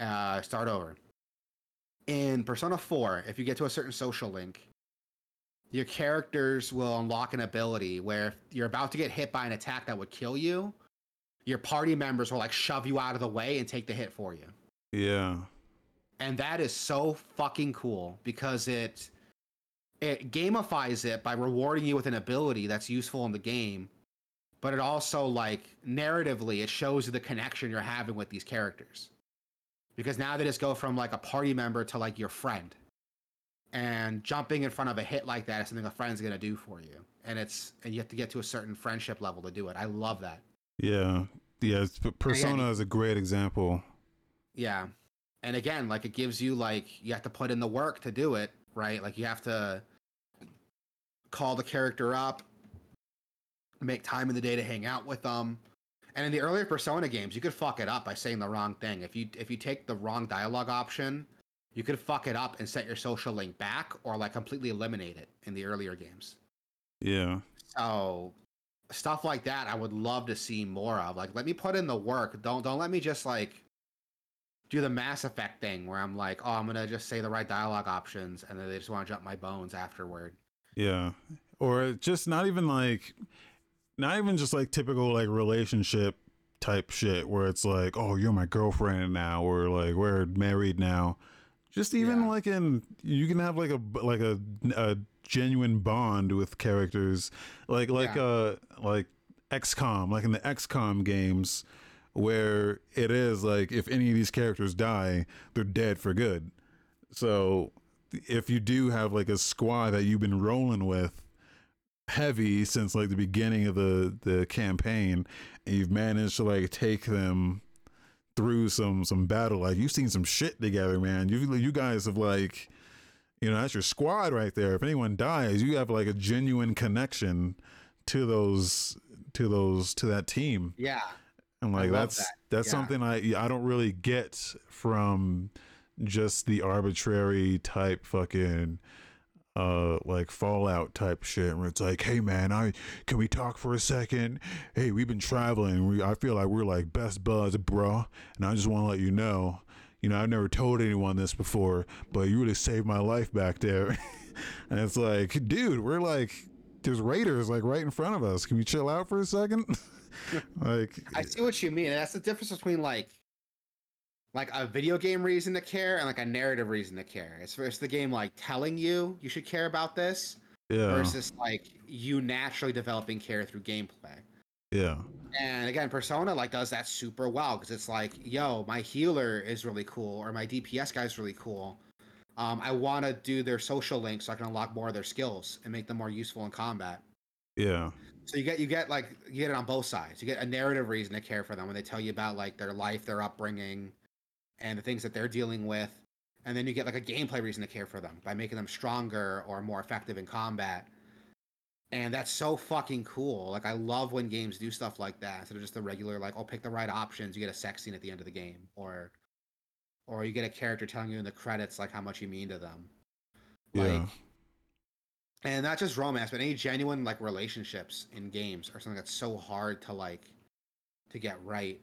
B: uh, start over. In Persona 4, if you get to a certain social link, your characters will unlock an ability where if you're about to get hit by an attack that would kill you, your party members will like shove you out of the way and take the hit for you.
A: Yeah.
B: And that is so fucking cool because it it gamifies it by rewarding you with an ability that's useful in the game, but it also like narratively it shows you the connection you're having with these characters. Because now they just go from like a party member to like your friend. And jumping in front of a hit like that is something a friend's gonna do for you. And it's and you have to get to a certain friendship level to do it. I love that.
A: Yeah. Yeah. Persona is a great example.
B: Yeah. And again, like it gives you like you have to put in the work to do it, right? Like you have to call the character up, make time in the day to hang out with them. And in the earlier Persona games, you could fuck it up by saying the wrong thing. If you if you take the wrong dialogue option, you could fuck it up and set your social link back or like completely eliminate it in the earlier games.
A: Yeah.
B: So stuff like that I would love to see more of. Like let me put in the work. Don't don't let me just like do the Mass Effect thing where I'm like, oh, I'm gonna just say the right dialogue options and then they just want to jump my bones afterward.
A: Yeah. Or just not even like not even just like typical like relationship type shit where it's like, "Oh, you're my girlfriend now," or like we're married now. Just even
B: Yeah.
A: like in you can have like a like a, a genuine bond with characters like like
B: Yeah.
A: uh like XCOM, like in the XCOM games where it is like if any of these characters die, they're dead for good. So if you do have like a squad that you've been rolling with heavy since like the beginning of the the campaign and you've managed to like take them through some some battle like you've seen some shit together man you you guys have like you know that's your squad right there if anyone dies you have like a genuine connection to those to those to that team
B: Yeah.
A: and like that's
B: that.
A: that's
B: Yeah.
A: something I I don't really get from just the arbitrary type fucking uh like fallout type shit where it's like hey man i can we talk for a second hey we've been traveling we i feel like we're like best buds bro and i just want to let you know you know i've never told anyone this before but you really saved my life back there and it's like, dude, we're like, there's raiders like right in front of us. Can we chill out for a second? like,
B: I see what you mean. That's the difference between like like a video game reason to care and like a narrative reason to care. It's it's the game like telling you you should care about this
A: yeah,
B: versus like you naturally developing care through gameplay.
A: yeah,
B: And again, Persona like does that super well because it's like, yo, my healer is really cool or my DPS guy is really cool. Um, I want to do their social links so I can unlock more of their skills and make them more useful in combat.
A: yeah,
B: So you get you get like you get it on both sides. You get a narrative reason to care for them when they tell you about like their life, their upbringing, and the things that they're dealing with, and then you get like a gameplay reason to care for them by making them stronger or more effective in combat. And that's so fucking cool. Like I love when games do stuff like that instead of just the regular like, oh, pick the right options. You get a sex scene at the end of the game, or or you get a character telling you in the credits like how much you mean to them. Like,
A: yeah,
B: and not just romance, but any genuine like relationships in games are something that's so hard to like to get right.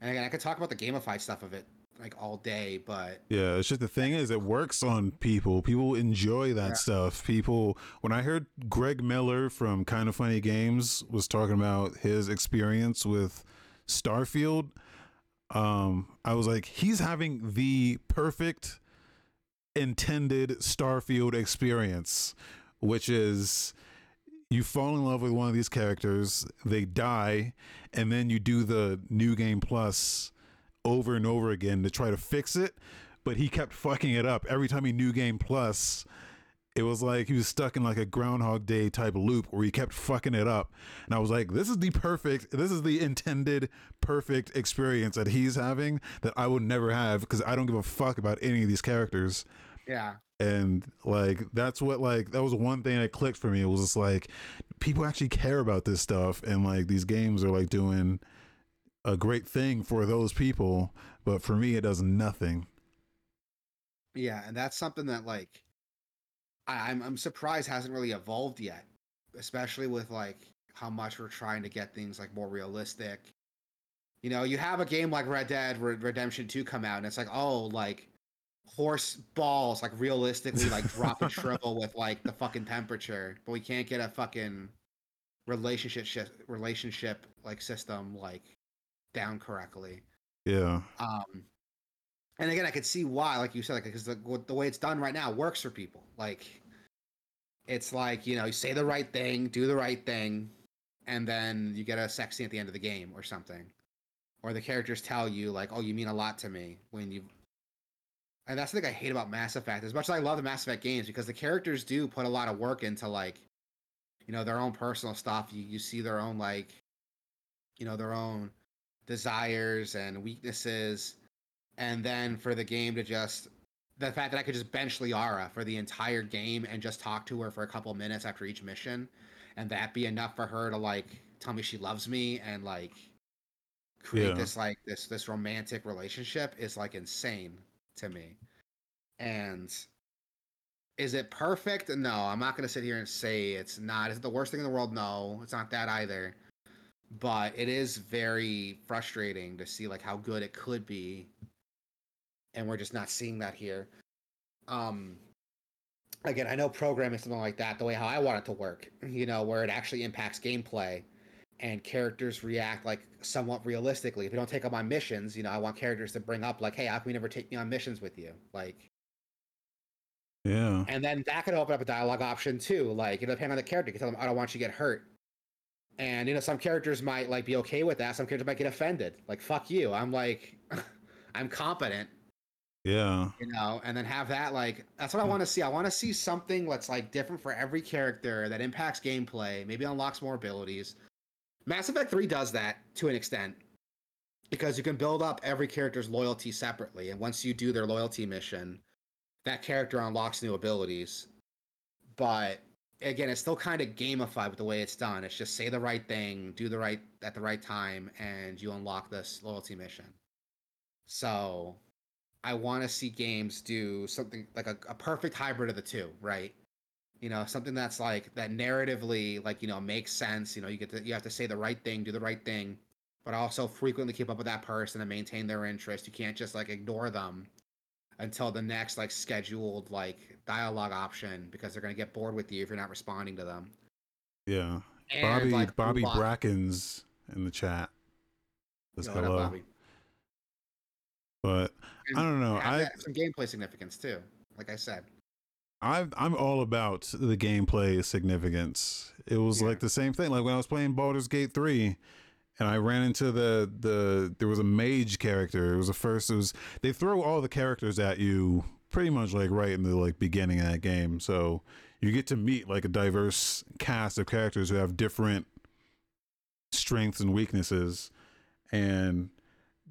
B: And again, I could talk about the gamified stuff of it like all day, but
A: yeah. It's just the thing is, it works on people. People enjoy that
B: Yeah.
A: stuff. People, when I heard Greg Miller from Kind of Funny Games was talking about his experience with Starfield, um, I was like, he's having the perfect intended Starfield experience, which is you fall in love with one of these characters, they die, and then you do the new game plus over and over again to try to fix it. But he kept fucking it up every time he new game plus. It was like he was stuck in like a Groundhog Day type loop where he kept fucking it up. And I was like, this is the perfect, this is the intended perfect experience that he's having that I would never have because I don't give a fuck about any of these characters
B: yeah,
A: and like that's what like that was one thing that clicked for me it was just like people actually care about this stuff and like these games are like doing a great thing for those people but for me it does nothing
B: yeah, and that's something that like I, I'm I'm surprised hasn't really evolved yet, especially with like how much we're trying to get things like more realistic. You know, you have a game like Red Dead Red- Redemption 2 come out, and it's like, oh, like horse balls, like realistically, like drop and shrivel with like the fucking temperature, but we can't get a fucking relationship relationship like system like down correctly.
A: yeah
B: Um, and again, I could see why, like you said, like because the the way it's done right now works for people. Like, it's like you know, you say the right thing, do the right thing, and then you get a sex scene at the end of the game or something, or the characters tell you like, "Oh, you mean a lot to me," when you. And that's the thing I hate about Mass Effect. As much as I love the Mass Effect games, because the characters do put a lot of work into like, you know, their own personal stuff. You you see their own like, you know, their own desires and weaknesses and then for the game to just the fact that I could just bench Liara for the entire game and just talk to her for a couple minutes after each mission, and that be enough for her to like tell me she loves me and like create
A: Yeah.
B: this like this this romantic relationship is like insane to me. And is it perfect? No, I'm not gonna sit here and say it's not. Is it the worst thing in the world? No, it's not that either. But it is very frustrating to see like how good it could be and we're just not seeing that here. Um, again, I know programming something like that the way how I want it to work, you know, where it actually impacts gameplay and characters react like somewhat realistically. If you don't take up on missions, you know, I want characters to bring up like, "Hey, how come you never take me on missions with you?" Like,
A: yeah
B: and then that could open up a dialogue option too. Like, it depends on the character. You can tell them, "I don't want you to get hurt." And you know, some characters might like be okay with that. Some characters might get offended. Like, "Fuck you." I'm like, I'm competent
A: yeah
B: you know, and then have that like that's what I want to see. I want to see something that's like different for every character that impacts gameplay, maybe unlocks more abilities. Mass Effect 3 does that to an extent because you can build up every character's loyalty separately, and once you do their loyalty mission, that character unlocks new abilities. But again, it's still kind of gamified with the way it's done. It's just say the right thing, do the right at the right time, and you unlock this loyalty mission. So I want to see games do something like a, a perfect hybrid of the two, right? You know, something that's like that narratively, like you know, makes sense. You know, you get to you have to say the right thing, do the right thing, but also frequently keep up with that person and maintain their interest. You can't just like ignore them until the next like scheduled like dialogue option because they're gonna get bored with you if you're not responding to them.
A: Yeah.
B: And,
A: Bobby
B: like,
A: Bobby Brackens in the chat. Says
B: Yo, what up,
A: hello.
B: Bobby?
A: But
B: And
A: I don't know. I
B: some gameplay significance too. Like I said,
A: I I'm all about the gameplay significance. It was
B: Yeah.
A: like the same thing. Like when I was playing Baldur's Gate 3 and I ran into the the there was a mage character. It was the first it was they throw all the characters at you pretty much like right in the like beginning of that game. So you get to meet like a diverse cast of characters who have different strengths and weaknesses. And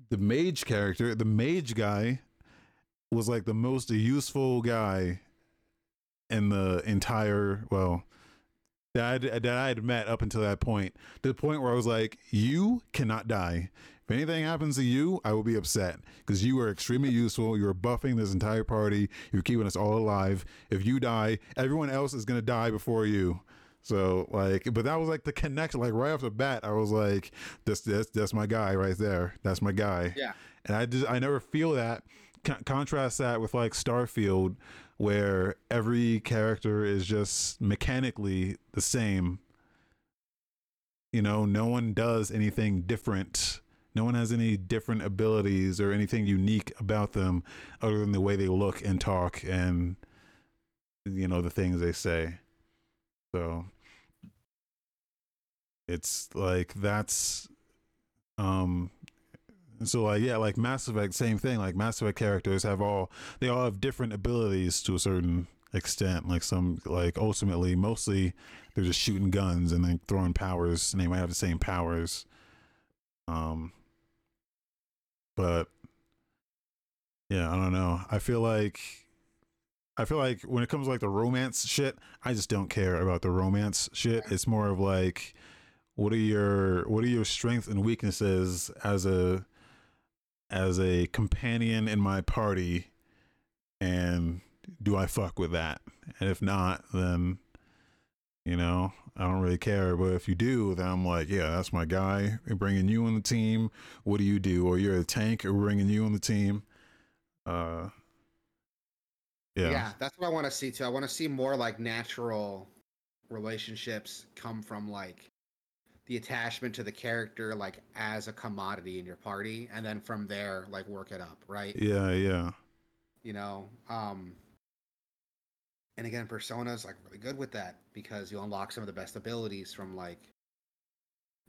A: the mage character, the mage guy was like the most useful guy in the entire well that I, that I had met up until that point to the point where I was like you cannot die. If anything happens to you I will be upset because you are extremely useful. You're buffing this entire party. You're keeping us all alive. If you die everyone else is going to die before you. So like but that was like the connection. Like right off the bat I was like this this that's my guy right there. That's my guy.
B: Yeah.
A: and I just I never feel that. Con- contrast that with like Starfield where every character is just mechanically the same. You know, no one does anything different. No one has any different abilities or anything unique about them other than the way they look and talk and you know the things they say. So it's like that's um so like yeah, like Mass Effect, same thing. Like Mass Effect characters have all they all have different abilities to a certain extent. Like some like ultimately mostly they're just shooting guns and then throwing powers and they might have the same powers. Um but yeah, I don't know. I feel like I feel like when it comes to like the romance shit, I just don't care about the romance shit. It's more of like what are your what are your strengths and weaknesses as a as a companion in my party and do I fuck with that? And if not, then you know, I don't really care. But if you do, then I'm like, yeah, that's my guy. We're bringing you on the team. What do you do? Or you're a tank, we're bringing you on the team. Uh,
B: yeah,
A: yeah,
B: that's what I want to see too. I want to see more like natural relationships come from like the attachment to the character like as a commodity in your party and then from there like work it up right?
A: Yeah, yeah,
B: you know um and again persona's like really good with that because you unlock some of the best abilities from like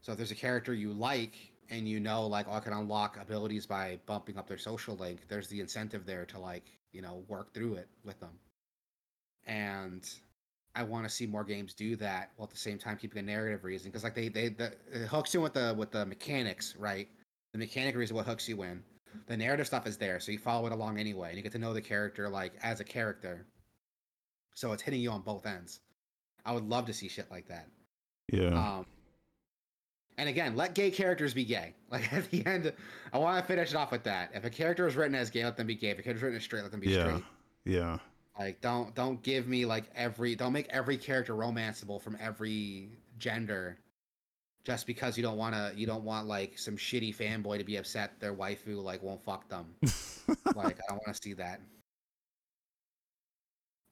B: so if there's a character you like and you know like oh, i can unlock abilities by bumping up their social link there's the incentive there to like you know work through it with them. And i want to see more games do that while at the same time keeping a narrative reason because like they they the, it hooks you with the with the mechanics right? The mechanic reason what hooks you in. The narrative stuff is there so you follow it along anyway and you get to know the character like as a character. So it's hitting you on both ends. I would love to see shit like that.
A: Yeah.
B: um and again let gay characters be gay. Like at the end i want to finish it off with that. If a character is written as gay let them be gay. If a character is written as straight let them be
A: yeah,
B: straight.
A: Yeah,
B: like don't don't give me like every don't make every character romanceable from every gender just because you don't want to you don't want like some shitty fanboy to be upset their waifu like won't fuck them like I don't want to see that.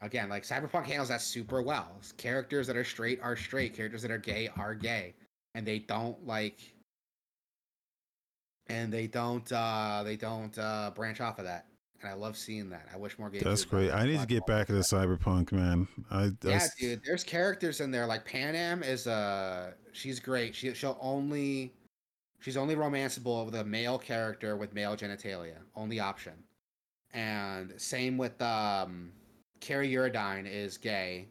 B: Again, like Cyberpunk handles that super well. Characters that are straight are straight. Characters that are gay are gay, and they don't like, and they don't uh they don't uh branch off of that. And I love seeing that. I wish more games.
A: That's great. I need to get back into Cyberpunk, man. I, I
B: Yeah,
A: s-
B: dude. There's characters in there like Panam is uh she's great. She she'll only she's only romanceable with a male character with male genitalia. Only option. And same with um Kerry Eurodyne is gay.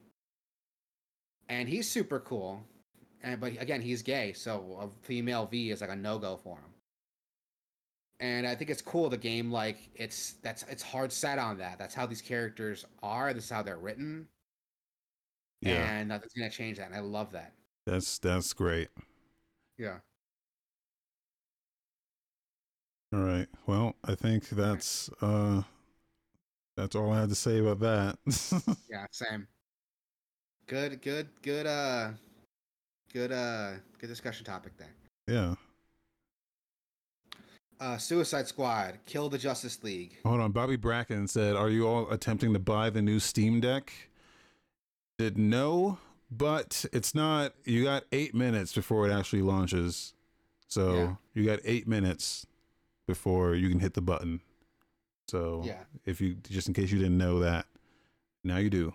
B: And he's super cool. And but again, he's gay, so a female V is like a no-go for him. And I think it's cool the game like it's that's it's hard set on that. That's how these characters are, this is how they're written
A: yeah,
B: and nothing's gonna change that. And I love that.
A: that's that's great.
B: Yeah.
A: All right. Well, I think that's uh that's all I had to say about that.
B: Yeah. Same. Good. Good. Good. Uh. Good. Uh. Good discussion topic there.
A: yeah.
B: Uh, Suicide Squad, Kill the Justice League.
A: Hold on. Bobby Bracken said, Are you all attempting to buy the new Steam Deck? Did no, but it's not. You got eight minutes before it actually launches. So
B: Yeah.
A: you got eight minutes before you can hit the button. So
B: Yeah.
A: if you, just in case you didn't know that, now you do,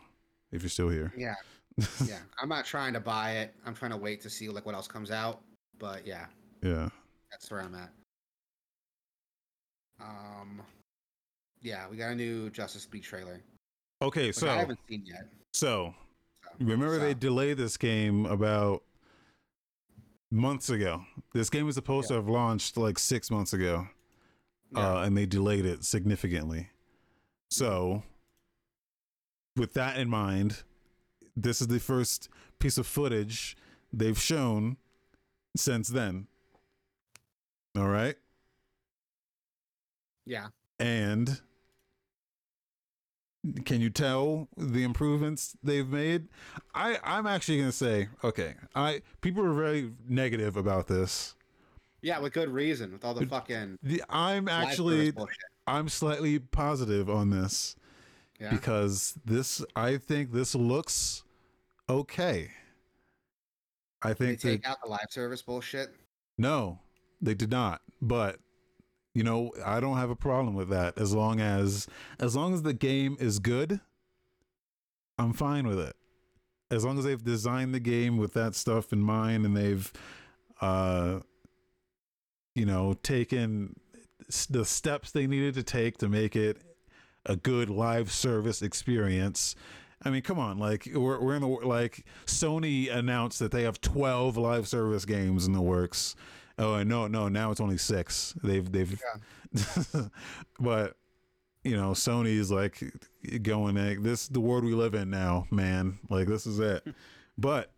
A: if you're still here.
B: Yeah, yeah. I'm not trying to buy it. I'm trying to wait to see like what else comes out. But yeah,
A: yeah.
B: that's where I'm at. Um, yeah, we got a new Justice League trailer,
A: Okay. So,
B: I haven't seen yet.
A: so
B: So,
A: Remember, they delayed this game about months ago. This game was supposed to have launched like six months ago,
B: yeah.
A: uh, and they delayed it significantly. So, with that in mind, this is the first piece of footage they've shown since then. All right.
B: Yeah.
A: And can you tell the improvements they've made? I I'm actually gonna say okay. I people are very negative about this.
B: Yeah, with good reason, with all the fucking
A: The, I'm actually. I'm slightly positive on this
B: Yeah.
A: because this I think this looks okay. I
B: they
A: think
B: take
A: that
B: out the live service bullshit.
A: no, they did not. But you know, I don't have a problem with that as long as as long as the game is good. I'm fine with it. As long as they've designed the game with that stuff in mind and they've uh you know, taken the steps they needed to take to make it a good live service experience. I mean, come on, like we're we're in the like Sony announced that they have 12 live service games in the works. Oh, no, no, now it's only 6. They've they've but you know, Sony's like going like this the world we live in now, man. Like this is it. but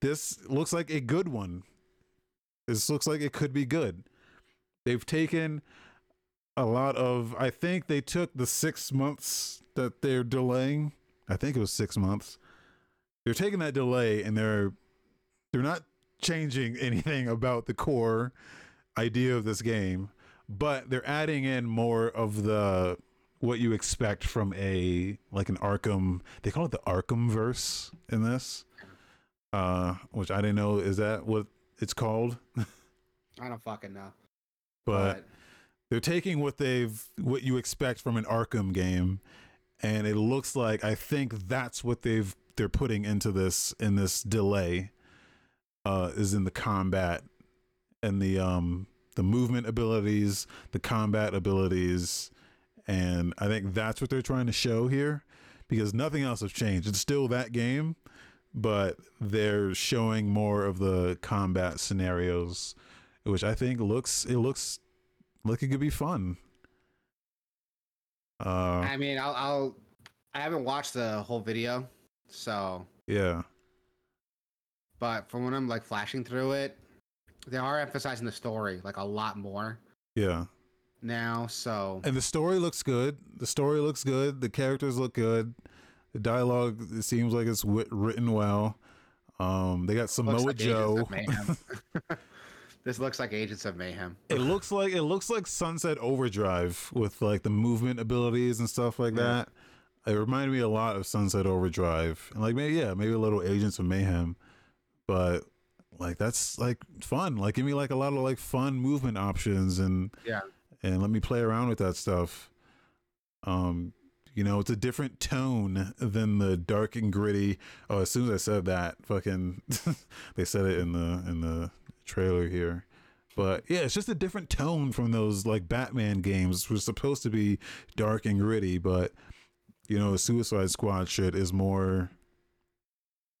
A: this looks like a good one. This looks like it could be good. They've taken a lot of I think they took the 6 months that they're delaying. I think it was 6 months. They're taking that delay and they're they're not changing anything about the core idea of this game, but they're adding in more of the what you expect from a like an Arkham. They call it the Arkham verse in this, uh, which I didn't know is that what it's called.
B: I don't fucking know.
A: but they're taking what they've what you expect from an Arkham game, and it looks like I think that's what they've they're putting into this in this delay, uh, is in the combat and the um the movement abilities, the combat abilities, and I think that's what they're trying to show here, because nothing else has changed. It's still that game, but they're showing more of the combat scenarios, which I think looks it looks like it could be fun. Uh,
B: I mean, I'll, I'll I haven't watched the whole video, so
A: yeah,
B: but from when I'm like flashing through it, they are emphasizing the story like a lot more
A: yeah.
B: now. So
A: And the story looks good. The story looks good. The characters look good. The dialogue it seems like it's wit- written well. Um, they got Samoa
B: like
A: Joe.
B: this looks like Agents of Mayhem.
A: it looks like it looks like Sunset Overdrive with like the movement abilities and stuff like
B: Yeah.
A: that. It reminded me a lot of Sunset Overdrive, and like maybe yeah, maybe a little Agents of Mayhem, but like that's like fun. Like give me like a lot of like fun movement options and
B: Yeah.
A: and let me play around with that stuff. Um, you know, it's a different tone than the dark and gritty. Oh, as soon as I said that, fucking, they said it in the in the trailer here. But yeah, it's just a different tone from those like Batman games. Which was supposed to be dark and gritty, but you know, Suicide Squad shit is more.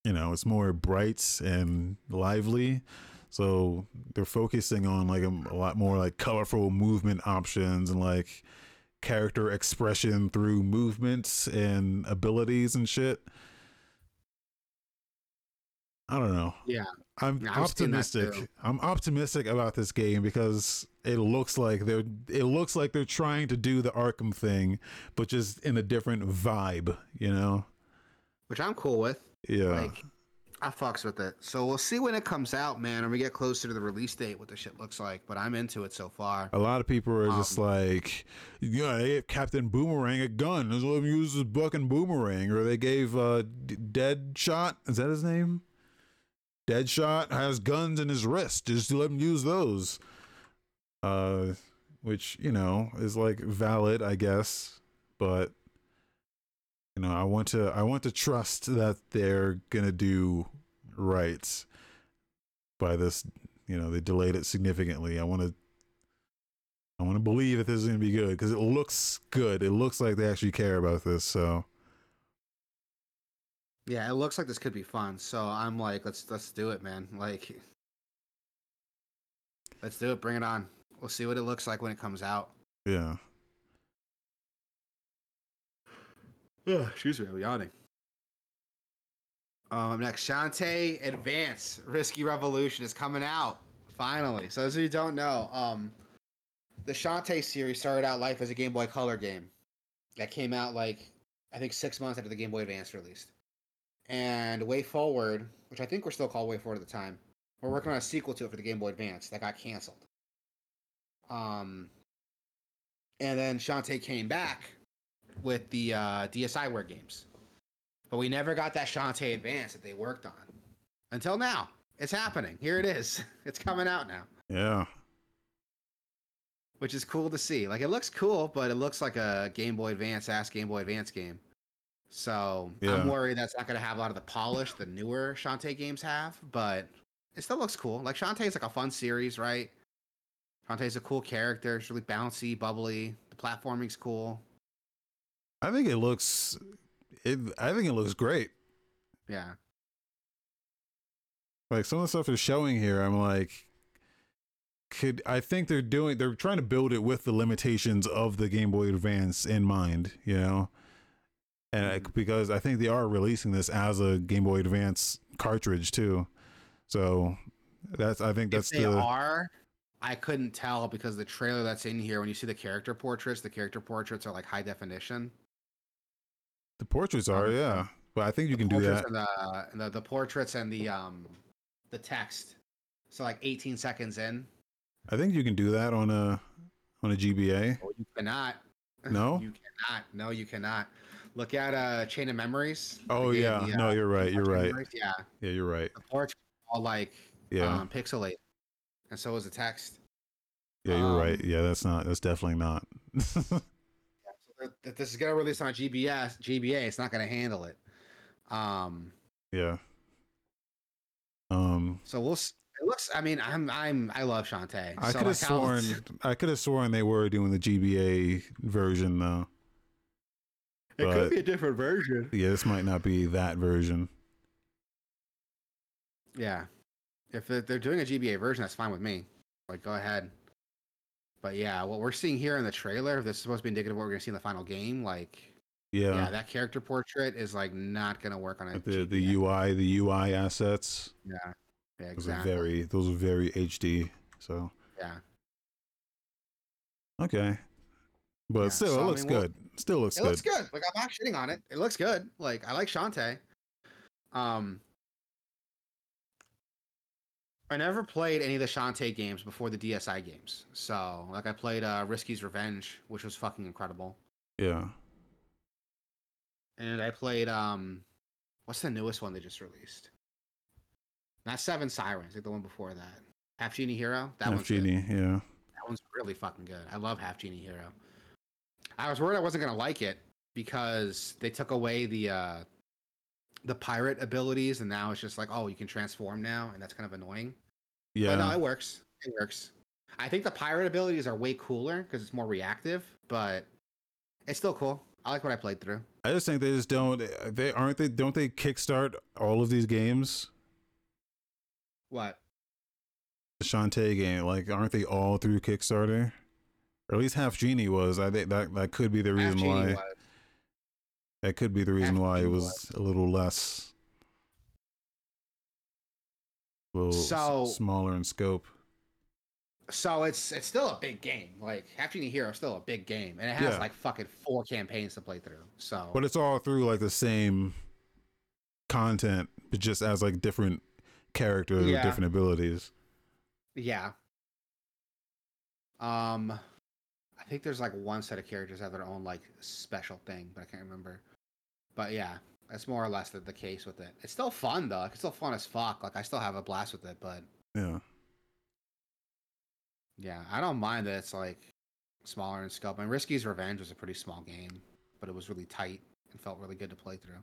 A: You know, it's more bright and lively. So they're focusing on like a, a lot more like colorful movement options and like character expression through movements and abilities and shit. I don't know.
B: Yeah.
A: I'm
B: I've
A: optimistic. I'm optimistic about this game because it looks like they're it looks like they're trying to do the Arkham thing, but just in a different vibe, you know?
B: Which I'm cool with.
A: Yeah.
B: Like I fucks with it. So we'll see when it comes out, man, and we get closer to the release date what the shit looks like. But I'm into it so far.
A: A lot of people are just
B: Um,
A: like, yeah, they gave Captain Boomerang a gun. Let's let him use his fucking boomerang. Or they gave uh, D- Deadshot, is that his name? Deadshot has guns in his wrist. Just let him use those. Uh, which you know is like valid, I guess, but you know, I want to I want to trust that they're gonna do right by this. You know, they delayed it significantly. I want to I want to believe that this is going to be good because it looks good. It looks like they actually care about this. So
B: Yeah, it looks like this could be fun. So I'm like, let's let's do it, man. Like, let's do it. Bring it on. We'll see what it looks like when it comes out.
A: yeah,
B: Ugh, excuse me, I'm yawning. Um, next, Shantae Advance Risky Revolution is coming out finally. So, as you don't know, um, the Shantae series started out life as a Game Boy Color game that came out like I think six months after the Game Boy Advance released. And Way Forward, which I think we're still called Way Forward at the time, we're working on a sequel to it for the Game Boy Advance that got canceled. Um, and then Shantae came back with the uh, DSiWare games. But we never got that Shantae Advance that they worked on. Until now. It's happening. Here it is. It's coming out now.
A: yeah,
B: Which is cool to see. Like it looks cool, but it looks like a Game Boy Advance ass Game Boy Advance game. So
A: Yeah.
B: I'm worried that's not gonna have a lot of the polish the newer Shantae games have, but it still looks cool. Like Shantae's like a fun series, right? Shantae's a cool character. It's really bouncy, bubbly. The platforming's cool.
A: I think it looks. It I think it looks great.
B: Yeah.
A: Like some of the stuff they're showing here, I'm like, could I think they're doing? They're trying to build it with the limitations of the Game Boy Advance in mind, you know. And I,
B: Mhm.
A: because I think they are releasing this as a Game Boy Advance cartridge too, so that's I think that's
B: if they
A: the
B: are, I couldn't tell because the trailer that's in here, when you see the character portraits, the character portraits are like high definition.
A: The portraits are
B: um,
A: yeah, but I think you can do that.
B: And the, and the the portraits and the um the text. So like 18 seconds in.
A: I think you can do that on a on a GBA.
B: Oh, you cannot.
A: No?
B: you cannot. No, you cannot. Look at uh Chain of Memories.
A: Oh
B: game-
A: yeah,
B: the,
A: no,
B: uh,
A: you're right. You're right.
B: Memories, Yeah,
A: Yeah, you're right.
B: the portraits all like
A: Yeah,
B: um, pixelated, and so is the text.
A: yeah, you're right.
B: um,
A: Yeah, that's not. That's definitely not.
B: So they're- if this is gonna release on GBS, GBA, it's not gonna handle it. Um,
A: yeah. Um,
B: so we'll. s- It looks. I mean, I'm. I'm. I love Shantae.
A: I
B: so
A: could have sworn. I could have sworn they were doing the GBA version though.
B: it
A: but-
B: could be a different version.
A: Yeah, this might not be that version.
B: Yeah, if they're they're doing a GBA version, that's fine with me. Like, go ahead. But yeah, what we're seeing here in the trailer, if this is supposed to be indicative of what we're gonna see in the final game. Like,
A: Yeah,
B: yeah, that character portrait is like not gonna work on a
A: Like the the UI the UI assets.
B: Yeah, yeah,
A: Those are very those are very HD. So
B: yeah.
A: okay, but
B: Yeah,
A: still,
B: so,
A: it
B: I
A: looks
B: mean, we'll-
A: good. Still looks
B: It
A: good.
B: looks good. Like I'm not shitting on it. It looks good. Like I like Shantae. Um I never played any of the Shantae games before the DSi games. So like I played uh Risky's Revenge, which was fucking incredible.
A: Yeah,
B: And I played um what's the newest one they just released? Not Seven Sirens, like the one before that. Half Genie Hero? That
A: Half
B: one's good.
A: Genie. Yeah,
B: That one's really fucking good. I love Half Genie Hero. I was worried I wasn't gonna like it because they took away the uh the pirate abilities and now it's just like, oh, you can transform now, and that's kind of annoying.
A: Yeah.
B: But no, it works. It works. I think the pirate abilities are way cooler because it's more reactive, but it's still cool. I like what I played through.
A: I just think they just don't. They aren't they. Don't they kickstart all of these games?
B: What?
A: The Shantae game, like, aren't they all through Kickstarter? Or at least Half Genie was. I think that that could be the reason why.
B: was.
A: That could be the reason
B: Half
A: why it
B: Genie
A: was a little less, a little s-
B: So-
A: smaller in scope.
B: So it's it's still a big game. Like Half Genie Hero is still a big game, and it has
A: Yeah.
B: like fucking four campaigns to play through. So
A: But it's all through like the same content but just as like different characters
B: Yeah.
A: with different abilities.
B: Yeah. Um, I think there's like one set of characters that have their own like special thing, but I can't remember. But yeah, that's more or less the, the case with it. It's still fun though. It's still fun as fuck. Like I still have a blast with it, but
A: Yeah.
B: yeah, I don't mind that it's like smaller in scope. And Risky's Revenge was a pretty small game, but it was really tight and felt really good to play through.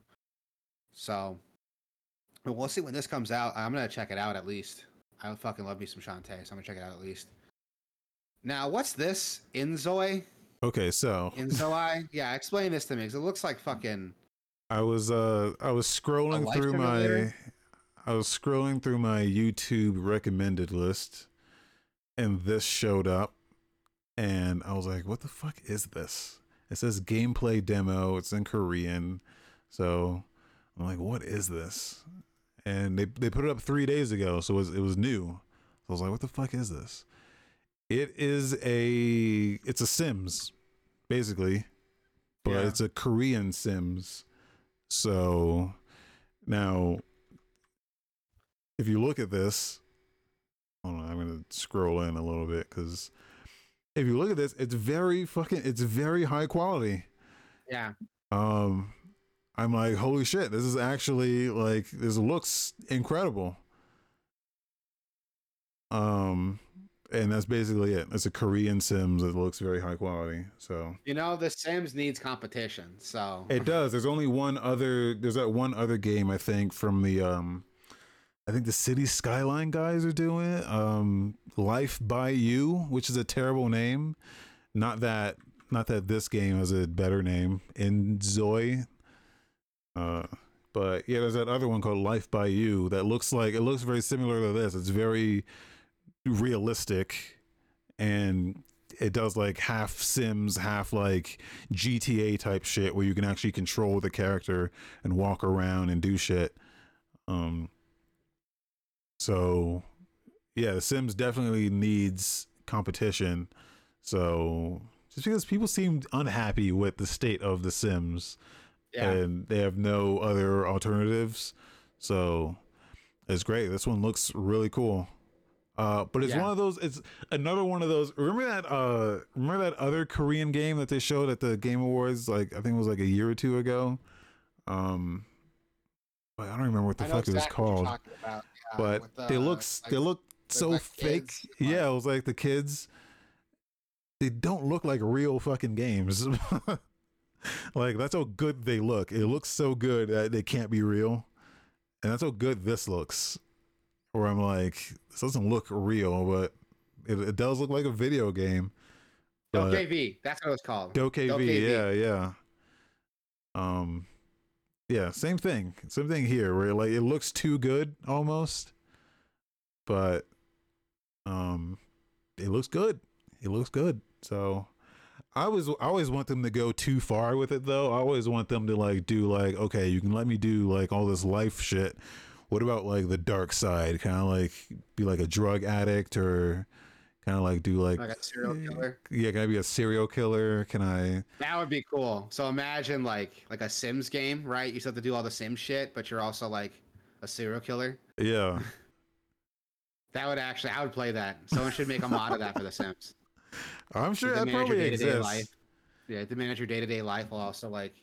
B: So, but we'll see when this comes out. I'm gonna check it out at least. I would fucking love me some Shantae, so I'm gonna check it out at least. Now, what's this? Inzoi?
A: Okay, so
B: Inzoi? yeah, explain this to me, because it looks like fucking.
A: I was uh I was scrolling through my? I was scrolling through my YouTube recommended list and this showed up and I was like, what the fuck is this? It says gameplay demo, it's in Korean. So I'm like, what is this? And they they put it up 3 days ago, so it was it was new. So I was like, what the fuck is this? It is a it's a Sims basically. But
B: Yeah.
A: it's a Korean Sims. So now, if you look at this, hold on, I'm gonna scroll in a little bit because if you look at this, it's very fucking, it's very high quality.
B: Yeah.
A: Um, I'm like, holy shit, this is actually like this looks incredible. Um, and that's basically it. It's a Korean Sims that looks very high quality. So
B: You know, The Sims needs competition, so.
A: it does. There's only one other. There's that one other game I think from the um, I think the City Skyline guys are doing it. Um, Life by You, which is a terrible name. Not that. Not that this game has a better name. Inzoi. Uh, but yeah, there's that other one called Life by You that looks like it looks very similar to this. It's very realistic, and it does like half Sims, half like GTA type shit where you can actually control the character and walk around and do shit. Um so yeah, The Sims definitely needs competition. So just because people seem unhappy with the state of The Sims
B: yeah.
A: and they have no other alternatives. So it's great. This one looks really cool. Uh, but it's
B: Yeah.
A: one of those. It's another one of those. Remember that? Uh, remember that other Korean game that they showed at the Game Awards? Like I think it was like a year or two ago. Um, but I don't remember what the
B: I know
A: fuck it was
B: exactly what you're
A: called.
B: about, yeah,
A: but
B: with
A: they look
B: like,
A: they look so
B: like,
A: fake.
B: kids,
A: yeah, it was like the kids. They don't look like real fucking games. like that's how good they look. It looks so good that they can't be real, and that's how good this looks. Where I'm like, this doesn't look real, but it, it does look like a video game. But-
B: KV, that's what it's called.
A: DokeV,
B: DokeV.
A: yeah, yeah. Um, yeah, same thing, same thing here. Where like it looks too good almost, but um, it looks good. It looks good. So I always, I always want them to go too far with it though. I always want them to like do like, okay, you can let me do like all this life shit. What about like the dark side? Kind of like be like a drug addict or kind of like do like
B: Like a serial eh, killer.
A: yeah, can I be a serial killer? Can I?
B: That would be cool. So imagine like like a Sims game, right? You still have to do all the Sim shit, but you're also like a serial killer.
A: Yeah,
B: That would actually, I would play that. Someone should make a mod of that for The Sims.
A: I'm sure that probably exists.
B: life. Yeah, to manage your day to day life while also like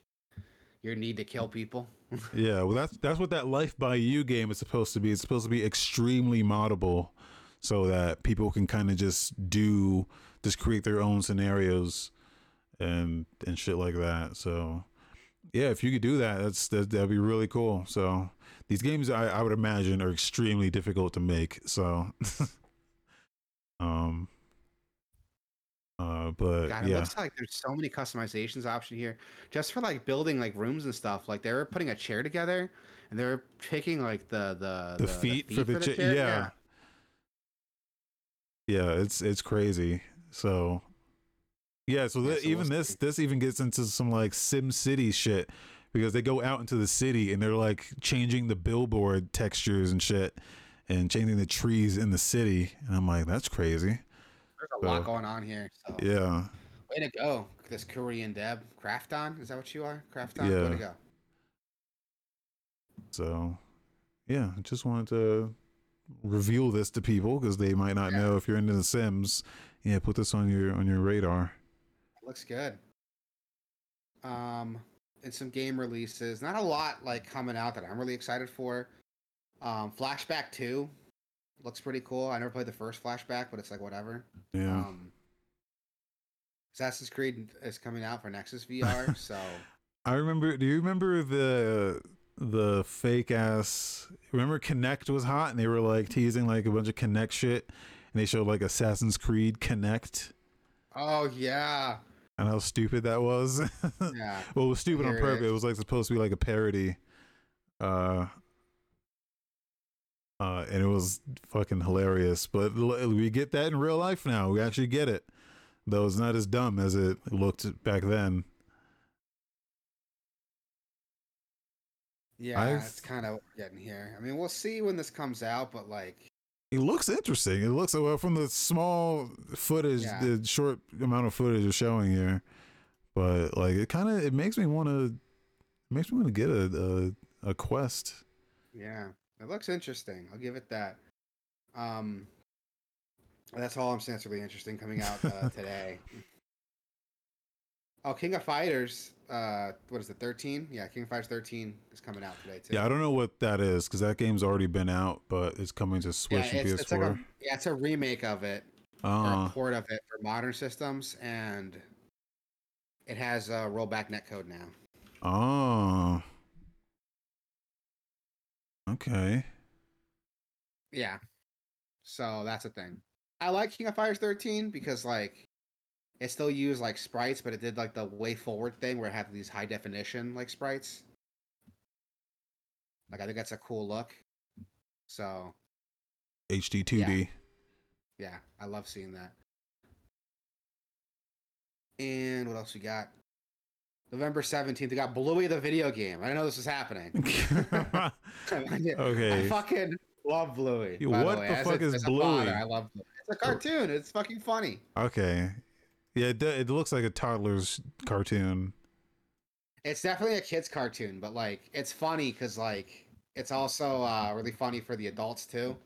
B: your need to kill people.
A: Yeah, well, that's that's what that Life by You game is supposed to be. It's supposed to be extremely moddable, so that people can kind of just do, just create their own scenarios, and and shit like that. So, yeah, if you could do that, that's that, that'd be really cool. So, these games, I, I would imagine, are extremely difficult to make. So, um, uh, but
B: God, it
A: yeah,
B: looks like there's so many customizations option here, just for like building like rooms and stuff. Like they were putting a chair together, and they were picking like the the
A: The feet for the cha- yeah. yeah it's it's crazy so yeah so,
B: Yeah,
A: th-
B: so
A: even this
B: see.
A: this even gets into some like sim city shit because they go out into the city and they're like changing the billboard textures and shit and changing the trees in the city and i'm like that's crazy
B: There's a lot going on here. So
A: yeah
B: way to go, this Korean Deb. Krafton, is that what you are? Krafton, way to go.
A: so yeah, I just wanted to reveal this to people because they might not
B: Yeah.
A: know if you're into The Sims. Yeah, put this on your on your radar.
B: Looks good. Um, and some game releases. Not a lot like coming out that I'm really excited for. Um, Flashback Two looks pretty cool. I never played the first Flashback, but it's like whatever.
A: Yeah.
B: Um, Assassin's Creed is coming out for Nexus VR, so
A: I remember. Do you remember the the fake ass? Remember Kinect was hot, and they were like teasing like a bunch of Kinect shit, and they showed like Assassin's Creed Kinect,
B: oh yeah,
A: and how stupid that was.
B: yeah.
A: well, it was stupid on purpose. it.
B: It,
A: was like supposed to be like a parody. Uh. Uh, and it was fucking hilarious. But we get that in real life now. We actually get it, though it's not as dumb as it looked back then.
B: Yeah,
A: I've-
B: it's kind of getting here. I mean, we'll see when this comes out, but like,
A: It looks interesting. It looks well from the small footage,
B: Yeah.
A: the short amount of footage you're showing here. But like, it kind of it makes me want to, makes me want to get a, a a quest.
B: yeah, it looks interesting. I'll give it that. Um, that's all I'm saying. It's really interesting coming out uh, today. Oh, King of Fighters. Uh, what is it? 13? Yeah, King of Fighters 13 is coming out today too.
A: Yeah, I don't know what that is because that game's already been out, but it's coming to
B: Yeah,
A: Switch and
B: it's, it's like a
A: PS4.
B: yeah, it's a remake of it or a
A: Oh,
B: port of it for modern systems, and it has a rollback netcode now.
A: oh, okay.
B: Yeah. So that's a thing. I like King of Fighters 13 because like it still used like sprites, but it did like the way forward thing where it had these high definition like sprites. Like I think that's a cool look. So
A: HD 2D.
B: yeah, I love seeing that. And what else we got? November 17th, we got Bluey the video game. I didn't know this was happening.
A: okay.
B: I fucking love Bluey.
A: What
B: the, way.
A: the fuck
B: a-
A: is Bluey?
B: father, I love Bluey. It's a cartoon. It's fucking funny.
A: Okay. Yeah, it, it looks like a toddler's cartoon.
B: It's definitely a kids cartoon, but like it's funny because like it's also uh, really funny for the adults too.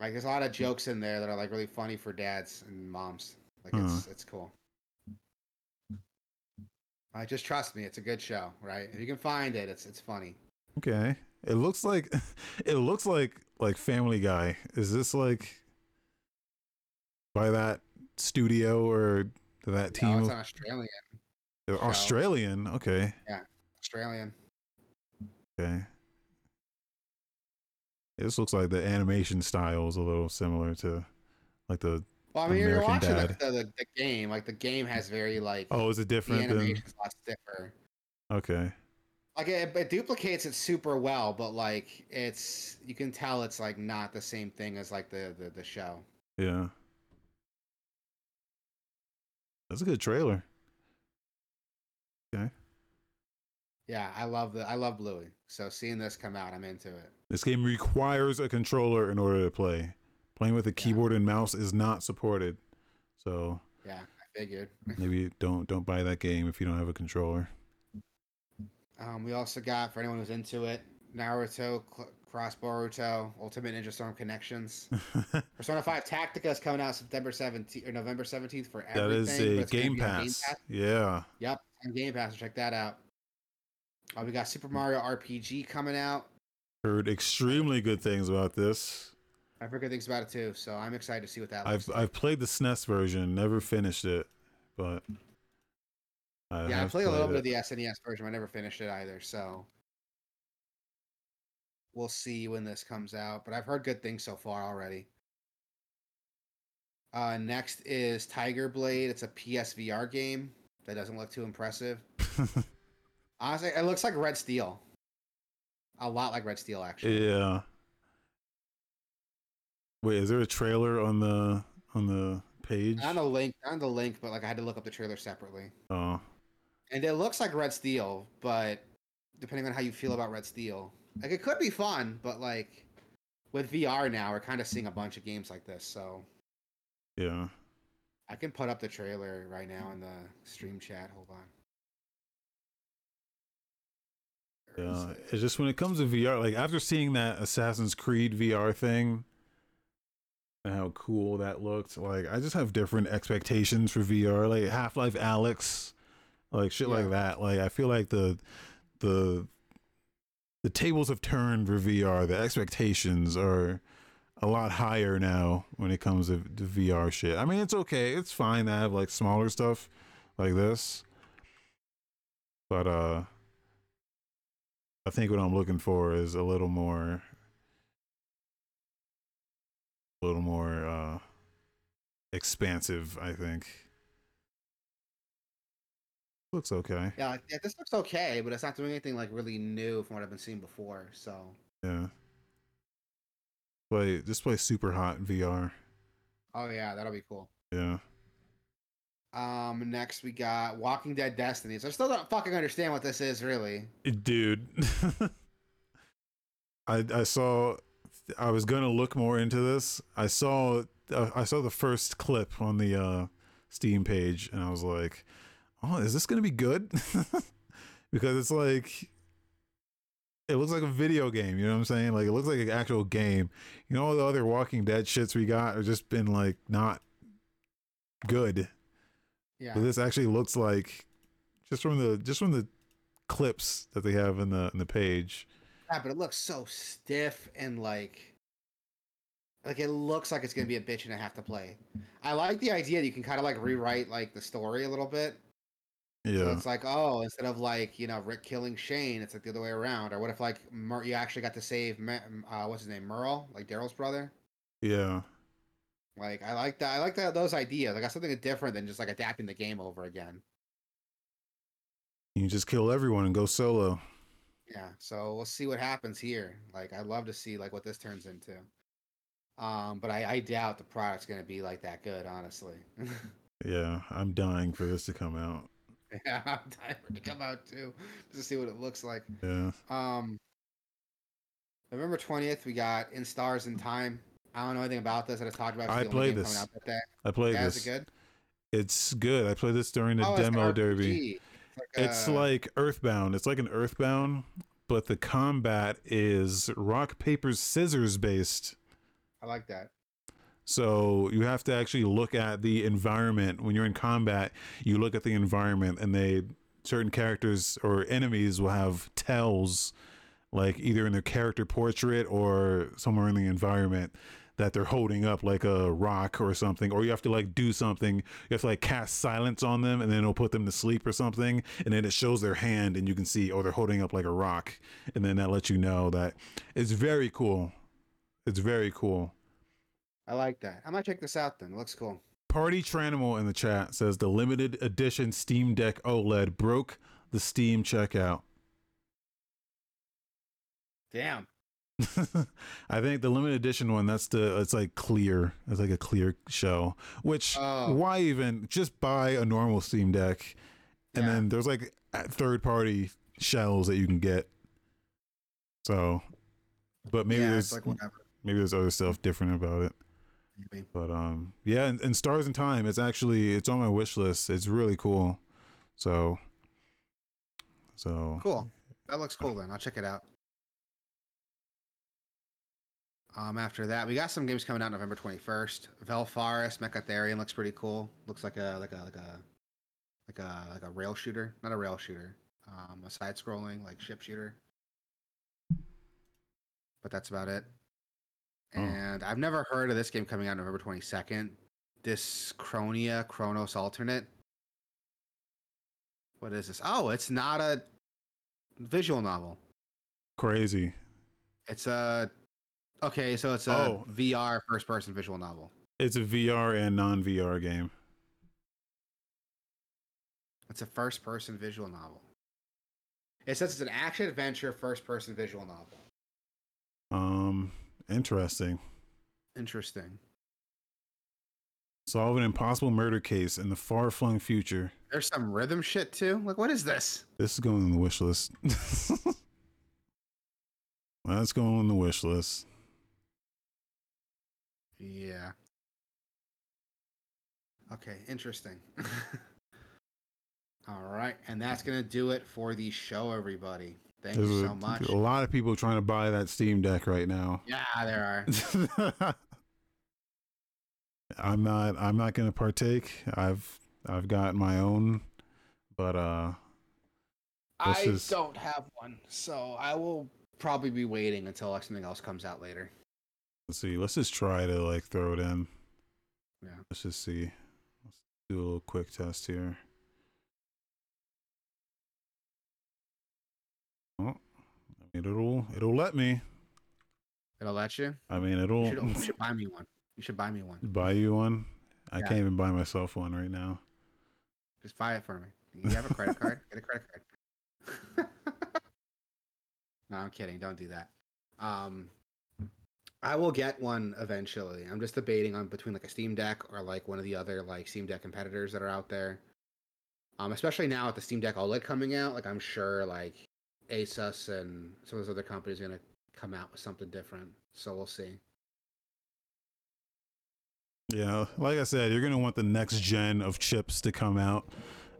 B: Like there's a lot of jokes in there that are like really funny for dads and moms. Like it's it's cool. I just trust me, it's a good show, right? If you can find it, it's it's funny.
A: Okay. It looks like it looks like like Family Guy. Is this like by that studio or that
B: No,
A: team?
B: it's an Australian.
A: Australian. Okay. Yeah.
B: Australian.
A: Okay. This looks like the animation style is a little similar to like the
B: Well, I mean, you're watching the, the, the, the game. Like the game has very like
A: Oh, is it
B: the
A: different than
B: animation's a lot stiffer.
A: Okay.
B: Like it, it duplicates it super well, but like it's you can tell it's like not the same thing as like the the, the show.
A: Yeah. That's a good trailer. Okay.
B: Yeah, I love the I love Bluey. So seeing this come out, I'm into it.
A: This game requires a controller in order to play. Playing with a keyboard and mouse is not supported. So
B: Yeah, I figured.
A: maybe don't don't buy that game if you don't have a controller.
B: Um, we also got for anyone who's into it, Naruto Cl- Cross Boruto Ultimate Ninja Storm Connections. Persona 5 Tactica is coming out September 17th or November 17th for everything.
A: that is a
B: it's gonna
A: game pass. Yeah.
B: Yep, Game Pass. So check that out. Uh, we got Super Mario RPG coming out.
A: Heard extremely good things about this.
B: I've heard good things about it too, so I'm excited to see what that
A: I've
B: like.
A: I've played the SNES version, never finished it, but I
B: yeah, I
A: have
B: played a little bit of the SNES version. I never finished it either, so we'll see when this comes out. But I've heard good things so far already. Uh, next is Tiger Blade. It's a PSVR game that doesn't look too impressive. Honestly, it looks like Red Steel. A lot like Red Steel, actually.
A: yeah. Wait, is there a trailer on the on the page?
B: Not on the link, not on the link, but like I had to look up the trailer separately.
A: Oh,
B: And it looks like Red Steel, but depending on how you feel about Red Steel, like it could be fun, but like with VR now, we're kind of seeing a bunch of games like this. So
A: yeah.
B: I can put up the trailer right now in the stream chat. Hold on.
A: Yeah, it's just when it comes to VR, like after seeing that Assassin's Creed VR thing and how cool that looked, like I just have different expectations for VR. Like Half Life Alyx, like shit like that. Like I feel like the the the tables have turned for VR. The expectations are a lot higher now when it comes to, to VR shit. I mean, it's okay. It's fine to have like smaller stuff like this. But uh I think what I'm looking for is a little more a little more uh expansive, I think. Looks okay.
B: Yeah, yeah, this looks okay, but it's not doing anything like really new from what I've been seeing before. So
A: Yeah. Play just play Superhot VR.
B: oh yeah, that'll be cool.
A: Yeah.
B: Um, next we got Walking Dead Destinies. I still don't fucking understand what this is really.
A: dude i i saw i was gonna look more into this i saw uh, i saw the first clip on the uh steam page and i was like oh is this gonna be good because it's like it looks like a video game you know what i'm saying like it looks like an actual game you know all the other walking dead shits we got have just been like not good
B: Yeah.
A: but this actually looks like just from the just from the clips that they have in the in the page.
B: Yeah, but it looks so stiff and like like it looks like it's gonna be a bitch and a half to play. I like the idea that you can kind of like rewrite like the story a little bit. So
A: Yeah,
B: it's like, oh, instead of like you know Rick killing Shane, it's like the other way around. Or what if like Mer- you actually got to save uh, what's his name, Merle, like Daryl's brother?
A: yeah,
B: Like I like that. I like that those ideas. Like I got something different than just like adapting the game over again.
A: you just kill everyone and go solo.
B: Yeah, so we'll see what happens here. Like, I'd love to see like what this turns into. Um, but I, I doubt the product's gonna be like that good, honestly.
A: Yeah, I'm dying for this to come out.
B: yeah, I'm dying for it to come out too, just to see what it looks like.
A: Yeah,
B: Um, November twentieth, we got In Stars and Time. I don't know anything about this. I just talked about.
A: I
B: it's the only
A: played this.
B: Coming out that day.
A: I played
B: Yeah, is
A: this.
B: it good?
A: It's good. I played this during the
B: Oh,
A: demo
B: RPG.
A: Derby. It's
B: uh,
A: like Earthbound. It's like an Earthbound, but the combat is rock paper scissors based.
B: I like that.
A: So you have to actually look at the environment when you're in combat. You look at the environment, and they certain characters or enemies will have tells, like either in their character portrait or somewhere in the environment that they're holding up like a rock or something or you have to like do something you have to like cast silence on them and then it'll put them to sleep or something and then it shows their hand and you can see oh they're holding up like a rock and then that lets you know that it's very cool it's very cool
B: I like that. I might check this out then. It looks cool.
A: Party Tranimal in the chat says the limited edition Steam Deck OLED broke the Steam checkout.
B: Damn.
A: I think the limited edition one, that's the it's like clear. It's like a clear show. Which
B: Oh.
A: why even just buy a normal Steam Deck and
B: Yeah.
A: then there's like third party shells that you can get. So but maybe
B: yeah,
A: there's
B: like
A: maybe there's other stuff different about it.
B: Maybe.
A: But um, yeah, and, and Stars and Time, it's actually it's on my wish list. It's really cool. So, so
B: Cool. That looks cool then. I'll check it out. Um, after that, we got some games coming out November twenty first. Velfaris Mechatherian looks pretty cool. Looks like a like a like a like a like a rail shooter, not a rail shooter. Um, a side scrolling like ship shooter. But that's about it.
A: Oh.
B: And I've never heard of this game coming out November twenty second. Dyschronia Chronos Alternate. What is this? Oh, it's not a visual novel.
A: crazy.
B: It's a okay, so it's a
A: Oh.
B: VR first person visual novel.
A: It's a VR and non VR game.
B: It's a first person visual novel. It says it's an action adventure first person visual novel.
A: Um, interesting.
B: Interesting.
A: Solve an impossible murder case in the far flung future.
B: There's some rhythm shit too. Like what is this?
A: This is going on the wish list. That's going on the wish list.
B: Yeah. Okay, interesting. All right, and that's going to do it for the show everybody. Thank
A: There's
B: you
A: a,
B: so much.
A: a lot of people trying to buy that Steam Deck right now.
B: Yeah, there are.
A: I'm not. I'm not going to partake. I've I've got my own, but uh,
B: I
A: is-
B: don't have one, so I will probably be waiting until like, something else comes out later.
A: Let's see. Let's just try to like throw it in.
B: Yeah.
A: Let's just see. Let's do a little quick test here. Oh, I mean it'll it'll let me.
B: It'll let you.
A: I mean it'll
B: should, you should buy me one. You should buy me one.
A: buy you one. I
B: Yeah.
A: can't even buy myself one right now.
B: Just buy it for me. You have a credit card? Get a credit card. no, I'm kidding. Don't do that. Um, I will get one eventually. I'm just debating on between like a Steam Deck or like one of the other like Steam Deck competitors that are out there. Um, especially now with the Steam Deck OLED coming out, like I'm sure like Asus and some of those other companies are gonna come out with something different. So we'll see.
A: Yeah, like I said, you're gonna want the next gen of chips to come out.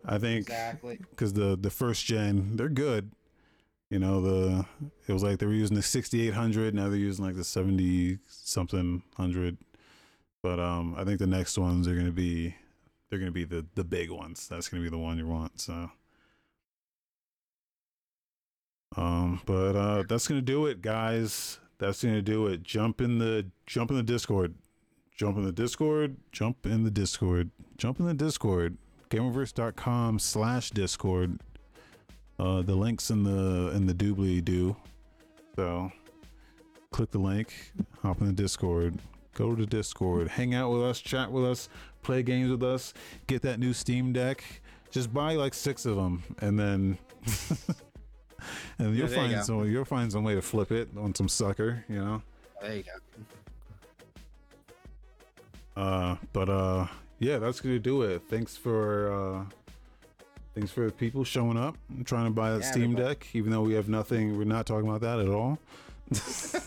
A: I think
B: Exactly.
A: because the the first gen they're good. You know the it was like they were using the 6800 now they're using like the 70 something hundred. But um, I think the next ones are gonna be they're gonna be the the big ones. That's gonna be the one you want. So. Um, but uh, that's gonna do it, guys. That's gonna do it. Jump in the jump in the Discord. Jump in the Discord. Jump in the Discord. Jump in the Discord. Gameoverse.com slash Discord. Uh, the links in the in the doobly doo. So click the link, hop in the Discord, go to the Discord, hang out with us, chat with us, play games with us, get that new Steam Deck. Just buy like six of them, and then and you'll
B: you
A: find
B: go.
A: some you'll find some way to flip it on some sucker, you know.
B: There you go.
A: Uh, but uh, yeah, that's gonna do it. Thanks for uh, thanks for the people showing up and trying to buy that
B: Yeah,
A: Steam
B: everybody.
A: Deck, even though we have nothing. We're not talking about that at all.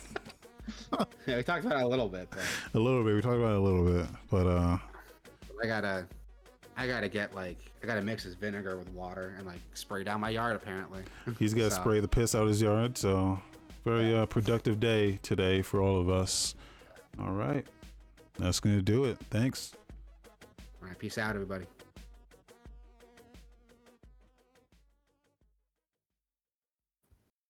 B: Yeah, we talked about it a little bit, but
A: A little bit. We talked about it a little bit, but uh,
B: I gotta, I gotta get like, I gotta mix this vinegar with water and like spray down my yard. Apparently,
A: he's gonna
B: So-
A: spray the piss out of his yard. So very uh, productive day today for all of us. All right, that's gonna do it. Thanks.
B: All right, peace out, everybody.